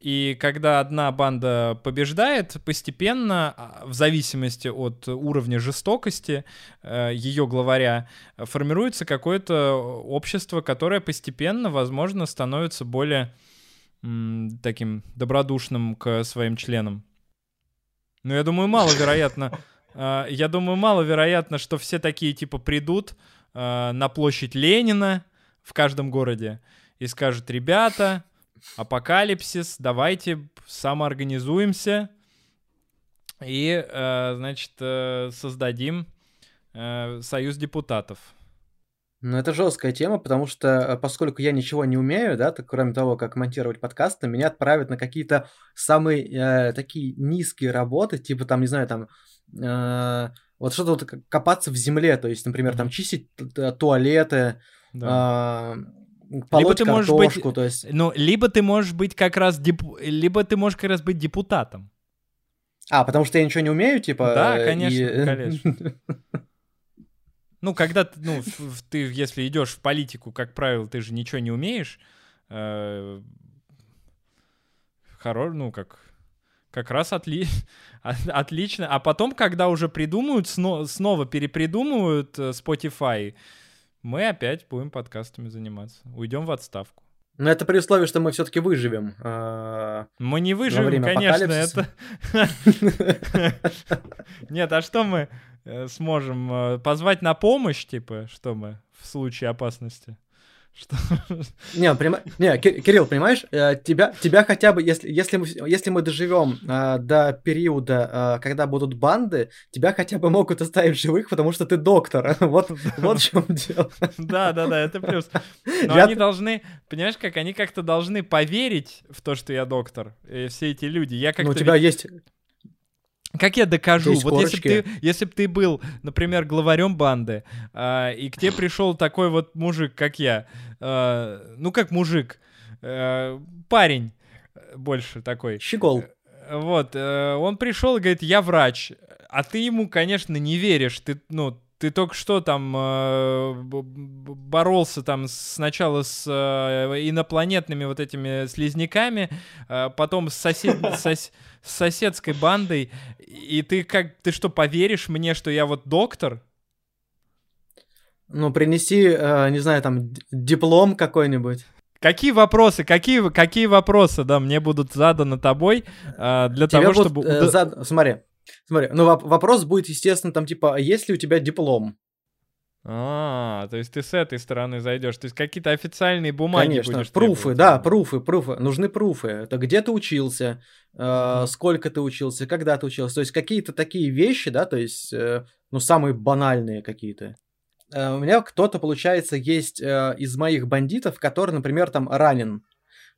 И когда одна банда побеждает, постепенно, а, в зависимости от уровня жестокости ее главаря, э, формируется какое-то общество, которое постепенно, возможно, становится более таким добродушным к своим членам. Ну, я думаю, маловероятно. а, Я думаю, маловероятно, что все такие типа придут а, на площадь Ленина в каждом городе и скажут, ребята, апокалипсис, давайте самоорганизуемся и, э, значит, э, создадим э, союз депутатов. Ну, это жесткая тема, потому что, э, поскольку я ничего не умею, да, так, кроме того, как монтировать подкасты, меня отправят на какие-то самые э, такие низкие работы, типа там, не знаю, там, э, вот что-то вот копаться в земле, то есть, например, там чистить туалеты, Да. а, полоть ты можешь картошку, быть- то есть... Ну, либо ты можешь быть как раз деп- либо ты можешь как раз быть депутатом. А, потому что я ничего не умею, типа... Да, э, конечно, и- конечно. Ну, когда ты, ну, в- ты, если идешь в политику, как правило, ты же ничего не умеешь. э, Хоро, ну, как Как раз отли... отлично. А потом, когда уже придумают, сно... снова перепридумывают э, Spotify, мы опять будем подкастами заниматься. Уйдем в отставку. Но это при условии, что мы все-таки выживем. А, мы не выживем, конечно, это... Нет, а что мы э, сможем? Э, позвать на помощь, типа, что мы в случае опасности? Что? Не, прям... не, Кирилл, понимаешь, э, тебя, тебя хотя бы, если, если, мы, если мы доживем а, до периода, а, когда будут банды, тебя хотя бы могут оставить живых, потому что ты доктор. Вот, вот в чем дело. Да, да, да, это плюс. Но я... они должны, понимаешь, как они как-то должны поверить в то, что я доктор. И все эти люди. Я как-то. Ну, у тебя есть как я докажу? Вот если бы ты, если бы ты был, например, главарем банды, э, и к тебе пришел такой вот мужик, как я, э, ну как мужик, э, парень больше такой. Щегол. Вот, э, он пришел и говорит, я врач, а ты ему, конечно, не веришь, ты, ну, ты только что там э, боролся там сначала с э, инопланетными вот этими слизняками, э, потом с, сосед, сос, с соседской бандой, и ты как, ты что, поверишь мне, что я вот доктор? Ну, принеси, э, не знаю, там, диплом какой-нибудь. Какие вопросы, какие, какие вопросы, да, мне будут заданы тобой э, для Тебе того, будут, чтобы... Э, зад... Смотри, Смотри, ну вопрос будет, естественно, там типа, а есть ли у тебя диплом? А, то есть ты с этой стороны зайдешь, то есть какие-то официальные бумаги Конечно, будешь пруфы, да, пруфы, пруфы, нужны пруфы. Это где ты учился, э, сколько ты учился, когда ты учился, то есть какие-то такие вещи, да, то есть, э, ну, самые банальные какие-то. Э, у меня кто-то, получается, есть э, из моих бандитов, который, например, там ранен.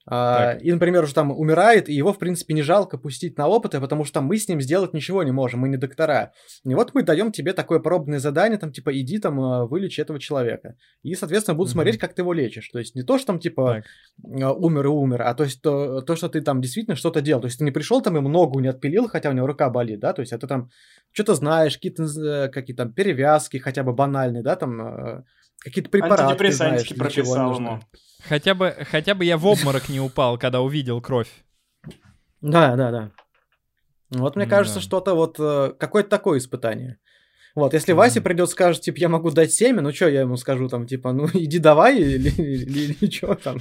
А, и, например, уже там умирает, и его, в принципе, не жалко пустить на опыты, потому что мы с ним сделать ничего не можем, мы не доктора. И вот мы даем тебе такое пробное задание, там, типа, иди там, а, вылечи этого человека. И, соответственно, будут mm-hmm. смотреть, как ты его лечишь. То есть не то, что там, типа, так. А, умер и умер, а то есть то, то, что ты там действительно что-то делал. То есть ты не пришел там ему ногу не отпилил, хотя у него рука болит, да, то есть это там что-то знаешь, какие-то э, какие там перевязки хотя бы банальные, да, там какие-то препараты знаешь, для чего нужно. Хотя бы, хотя бы я в обморок не упал, когда увидел кровь. Да, да, да. Вот мне кажется, что-то вот э, какое-то такое испытание. Вот, если mm. Вася придет, скажет, типа, я могу дать семя, ну что я ему скажу, там, типа, ну иди давай, или, или, или что там.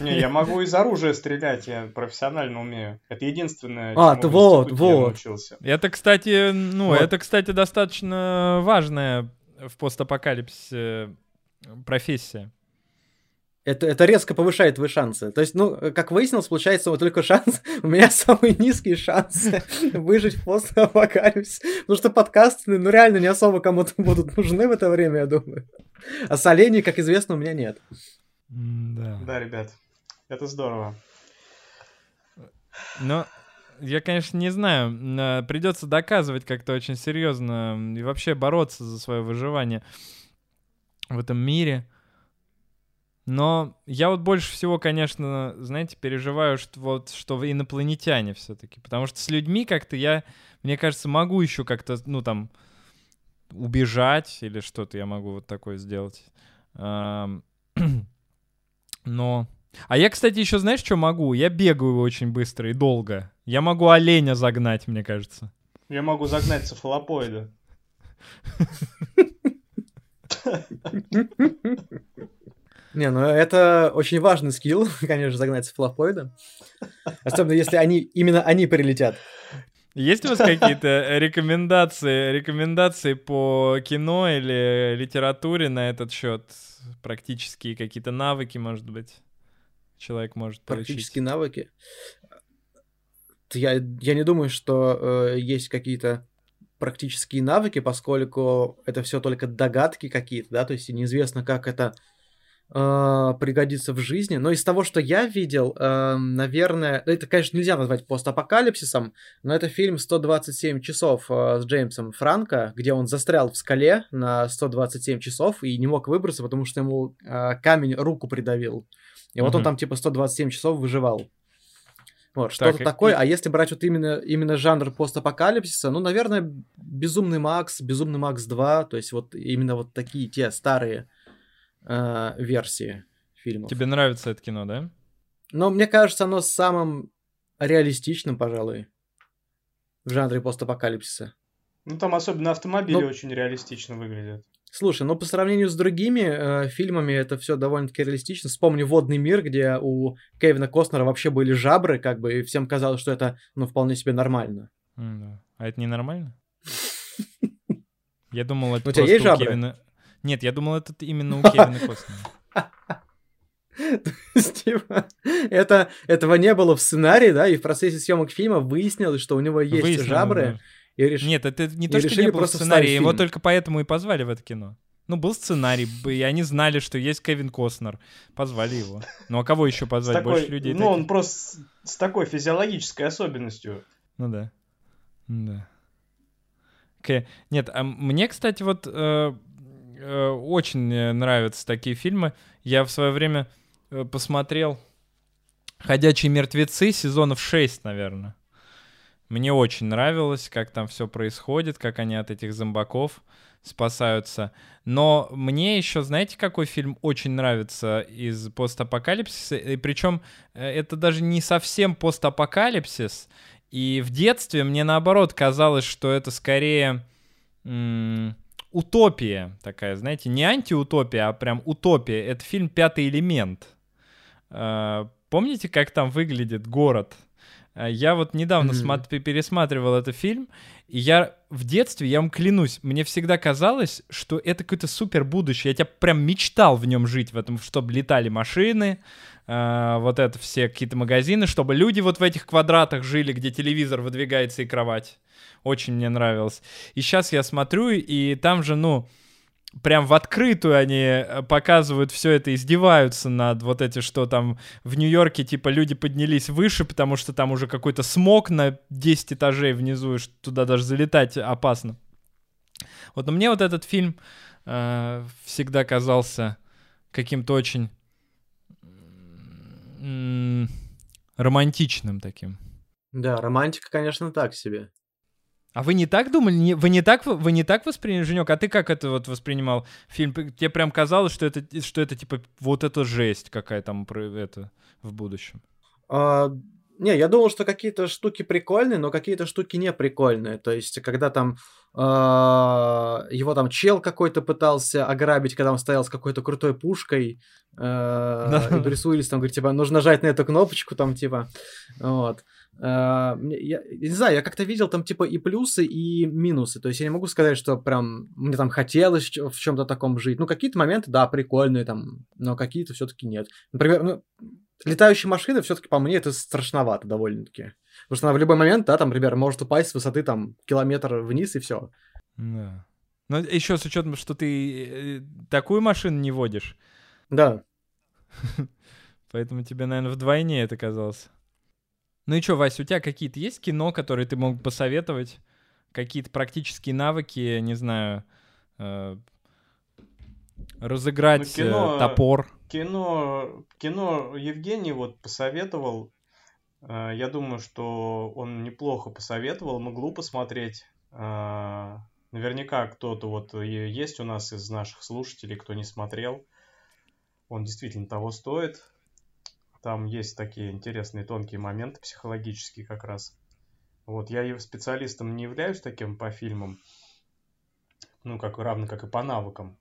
Не, я могу из оружия стрелять, я профессионально умею. Это единственное, а, ты вот, вот. я научился. Это, кстати, ну, вот. это, кстати, достаточно важная в постапокалипсисе профессия это, это резко повышает твои шансы. То есть, ну, как выяснилось, получается, вот только шанс, у меня самые низкие шансы выжить в постапокалипсис. Потому что подкасты, ну, реально не особо кому-то будут нужны в это время, я думаю. А солений, как известно, у меня нет. Да. Да, ребят, это здорово. Но я, конечно, не знаю. Придется доказывать как-то очень серьезно и вообще бороться за свое выживание в этом мире. Но я вот больше всего, конечно, знаете, переживаю, что вот что инопланетяне все-таки. Потому что с людьми как-то я, мне кажется, могу еще как-то, ну там, убежать или что-то я могу вот такое сделать. Но... А я, кстати, еще знаешь, что могу? Я бегаю очень быстро и долго. Я могу оленя загнать, мне кажется. Я могу загнать цефалопоида. Не, ну это очень важный скилл, конечно, загнать цефалопоида. Особенно если они, именно они прилетят. Есть у вас какие-то рекомендации, рекомендации по кино или литературе на этот счет? Практические какие-то навыки, может быть, человек может получить? Практические навыки? Я, я не думаю, что э, есть какие-то практические навыки, поскольку это все только догадки какие-то, да, то есть неизвестно, как это э, пригодится в жизни. Но из того, что я видел, э, наверное, это, конечно, нельзя назвать постапокалипсисом, но это фильм «127 часов» э, с Джеймсом Франко, где он застрял в скале на 127 часов и не мог выбраться, потому что ему э, камень руку придавил. И вот он там типа 127 часов выживал. Вот, что-то так, такое. И... А если брать вот именно, именно жанр постапокалипсиса, ну, наверное, Безумный Макс, Безумный Макс 2, то есть вот именно вот такие те старые э, версии фильмов. Тебе нравится это кино, да? Но мне кажется, оно самым реалистичным, пожалуй. в жанре постапокалипсиса. Ну, там особенно автомобили ну, очень реалистично выглядят. Слушай, ну по сравнению с другими э, фильмами это все довольно-таки реалистично. Вспомни «Водный мир», где у Кевина Костнера вообще были жабры, как бы, и всем казалось, что это, ну, вполне себе нормально. Mm, да. А это не нормально? Я думал, это у тебя есть жабры? Нет, я думал, это именно у Кевина Костнера. То есть, типа, это, этого не было в сценарии, да, и в процессе съемок фильма выяснилось, что у него есть Выяснилось, жабры. Да. И реш... Нет, это не то, что не было в сценарии, его только поэтому и позвали в это кино. Ну, был сценарий, и они знали, что есть Кевин Костнер. Позвали его. Ну, а кого еще позвать? Такой, Больше людей? Ну, таких? он просто с такой физиологической особенностью. Ну да. Да. Okay. Нет, а мне, кстати, вот э, э, очень нравятся такие фильмы. Я в свое время э, посмотрел «Ходячие мертвецы» сезонов 6, наверное. Мне очень нравилось, как там все происходит, как они от этих зомбаков спасаются. Но мне еще, знаете, какой фильм очень нравится из постапокалипсиса? И причем э, это даже не совсем постапокалипсис. И в детстве мне наоборот казалось, что это скорее м- утопия такая, знаете, не антиутопия, а прям утопия. Это фильм «Пятый элемент». Э, помните, как там выглядит город? Э, я вот недавно mm-hmm. смотр- пересматривал этот фильм, и я в детстве, я вам клянусь, мне всегда казалось, что это какое-то супер будущее. Я тебя прям мечтал в нем жить, в этом, чтобы летали машины, э, вот это все какие-то магазины, чтобы люди вот в этих квадратах жили, где телевизор выдвигается и кровать. Очень мне нравилось. И сейчас я смотрю, и там же, ну, прям в открытую они э, показывают все это, издеваются над вот эти, что там в Нью-Йорке, типа, люди поднялись выше, потому что там уже какой-то смог на 10 этажей внизу, и туда даже залетать опасно. Вот, но мне вот этот фильм э, всегда казался каким-то очень романтичным таким. Да, романтика, конечно, так себе. А вы не так думали? Вы не так, вы не так восприняли, Женек? А ты как это вот воспринимал фильм? Тебе прям казалось, что это, что это типа вот это жесть какая там это в будущем? А, не, я думал, что какие-то штуки прикольные, но какие-то штуки не прикольные. То есть, когда там э, его там чел какой-то пытался ограбить, когда он стоял с какой-то крутой пушкой, э, и Брюс Уиллис там говорит, типа, нужно нажать на эту кнопочку, там, типа, вот. Uh, я, я не знаю, я как-то видел там типа и плюсы, и минусы. То есть я не могу сказать, что прям мне там хотелось в чем-то таком жить. Ну, какие-то моменты, да, прикольные там, но какие-то все-таки нет. Например, ну, летающие машины все-таки по мне это страшновато довольно-таки. Потому что она в любой момент, да, там, например, может упасть с высоты там километр вниз и все. Да. Но еще с учетом, что ты э, такую машину не водишь. Да. Поэтому тебе, наверное, вдвойне это казалось. Ну и что, Вася, у тебя какие-то есть кино, которые ты мог посоветовать? Какие-то практические навыки, не знаю, э, разыграть ну, кино, э, топор? Кино, кино Евгений вот посоветовал. Э, я думаю, что он неплохо посоветовал. Могло посмотреть. Э, наверняка кто-то вот есть у нас из наших слушателей, кто не смотрел. Он действительно того стоит. Там есть такие интересные тонкие моменты психологические как раз. Вот, я специалистом не являюсь таким по фильмам, ну, как равно как и по навыкам.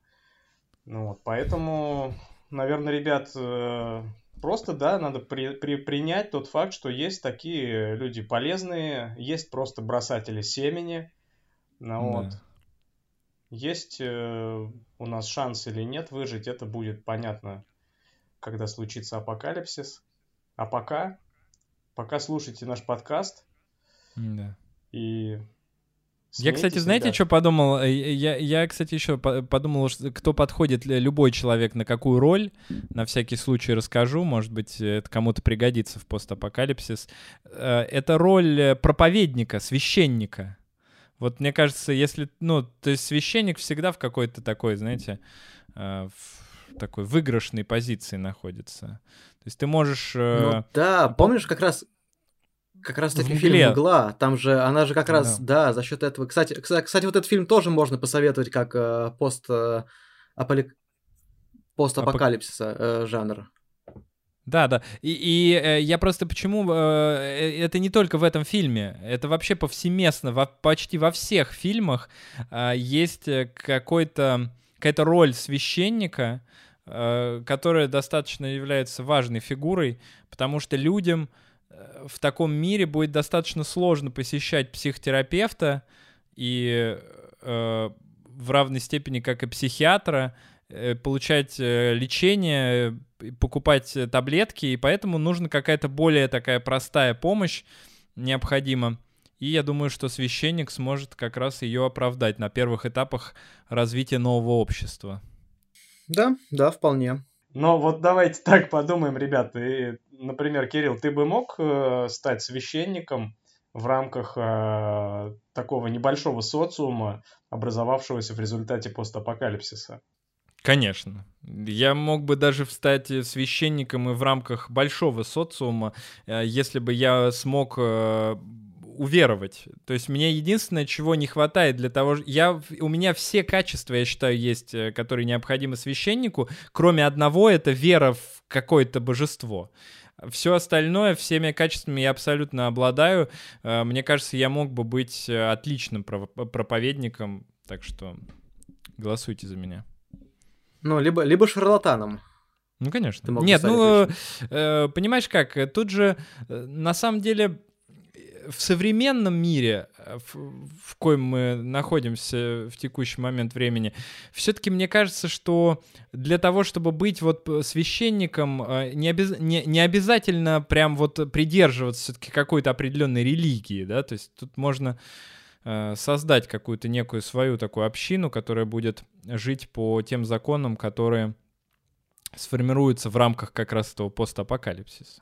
Ну, вот, поэтому, наверное, ребят, э, просто, да, надо при, при, принять тот факт, что есть такие люди полезные, есть просто бросатели семени, ну, да. вот. Есть э, у нас шанс или нет выжить, это будет понятно когда случится апокалипсис. А пока, пока слушайте наш подкаст. Да. И я, кстати, знаете, ребят. что подумал? Э, я, я, кстати, еще подумал, кто подходит, любой человек на какую роль. На всякий случай расскажу, может быть, это кому-то пригодится в постапокалипсис. Э, это роль э, проповедника, священника. Вот мне кажется, если, ну, то есть священник всегда в какой-то такой, знаете, в такой выигрышной позиции находится. То есть ты можешь... Э, ну, да, помнишь, как раз как раз таки фильм «Мгла», там же, она же как раз, да, за счет этого... Кстати, кстати, вот этот фильм тоже можно посоветовать как э, пост, э, аполи... постапокалипсиса э, жанр. Да, да. И, и э, я просто почему... Э, это не только в этом фильме. Это вообще повсеместно. Во, почти во всех фильмах э, есть какой-то, какая-то роль священника, э, которая достаточно является важной фигурой, потому что людям э, в таком мире будет достаточно сложно посещать психотерапевта и э, в равной степени, как и психиатра, получать лечение покупать таблетки, и поэтому нужна какая-то более такая простая помощь необходима. И я думаю, что священник сможет как раз ее оправдать на первых этапах развития нового общества. Да, да, вполне. Но вот давайте так подумаем, ребята. И, например, Кирилл, ты бы мог э, стать священником в рамках э, такого небольшого социума, образовавшегося в результате постапокалипсиса? Конечно. Я мог бы даже стать священником и в рамках большого социума, э, если бы я смог э, уверовать. То есть мне единственное, чего не хватает для того, я у меня все качества, я считаю, есть, э, которые необходимы священнику, кроме одного, это вера в какое-то божество. Все остальное, всеми качествами я абсолютно обладаю. Мне кажется, я мог бы быть отличным проповедником, так что голосуйте за меня. Ну, либо, либо шарлатаном. Ну, конечно. Нет, ну, э, понимаешь как, тут же, э, на самом деле, в современном мире, э, в, в коем мы находимся в текущий момент времени, все-таки мне кажется, что для того, чтобы быть вот священником, э, не, обяз... не, не обязательно прям вот придерживаться все-таки какой-то определенной религии, да, то есть тут можно Э, создать какую-то некую свою такую общину, которая будет жить по тем законам, которые сформируются в рамках как раз этого постапокалипсиса.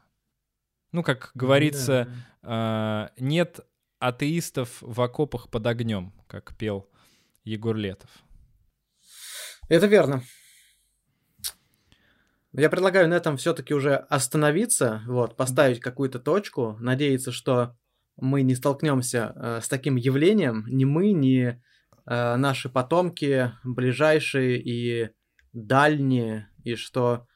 Ну, как говорится, да. э, нет атеистов в окопах под огнем, как пел Егор Летов. Это верно. Я предлагаю на этом все-таки уже остановиться, вот, поставить какую-то точку, надеяться, что мы не столкнемся э, с таким явлением, ни мы, ни э, наши потомки, ближайшие и дальние, и что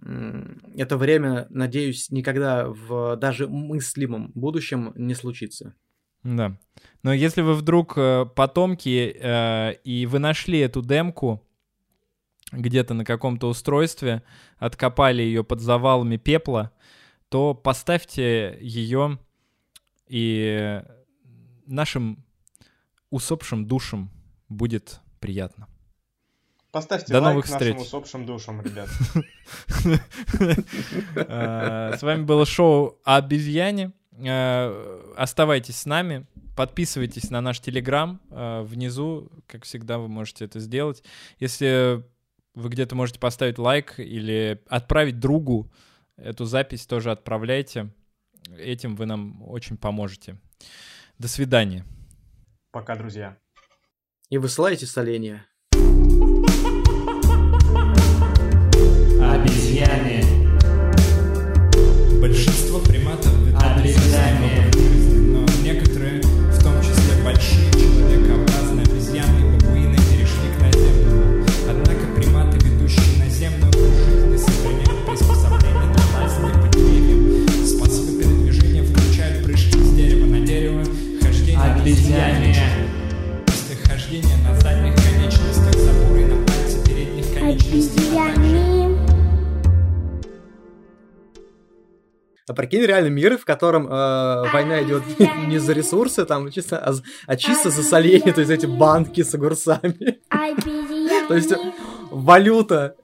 это время, надеюсь, никогда в даже мыслимом будущем не случится. Да. Но если вы вдруг э, потомки, э, и вы нашли эту демку где-то на каком-то устройстве, откопали ее под завалами пепла, то поставьте ее и нашим усопшим душам будет приятно. Поставьте До лайк новых встреч. нашим усопшим душам, ребят. А, с вами было шоу «Обезьяне». А, оставайтесь с нами, подписывайтесь на наш Телеграм. А, внизу, как всегда, вы можете это сделать. Если вы где-то можете поставить лайк или отправить другу эту запись, тоже отправляйте. Этим вы нам очень поможете. До свидания. Пока, друзья. И высылайте соление. Обезьяне. А прикинь, реально мир, в котором э, война идет не за ресурсы, там, чисто, а, а чисто за соление, то есть эти банки с огурцами. То есть валюта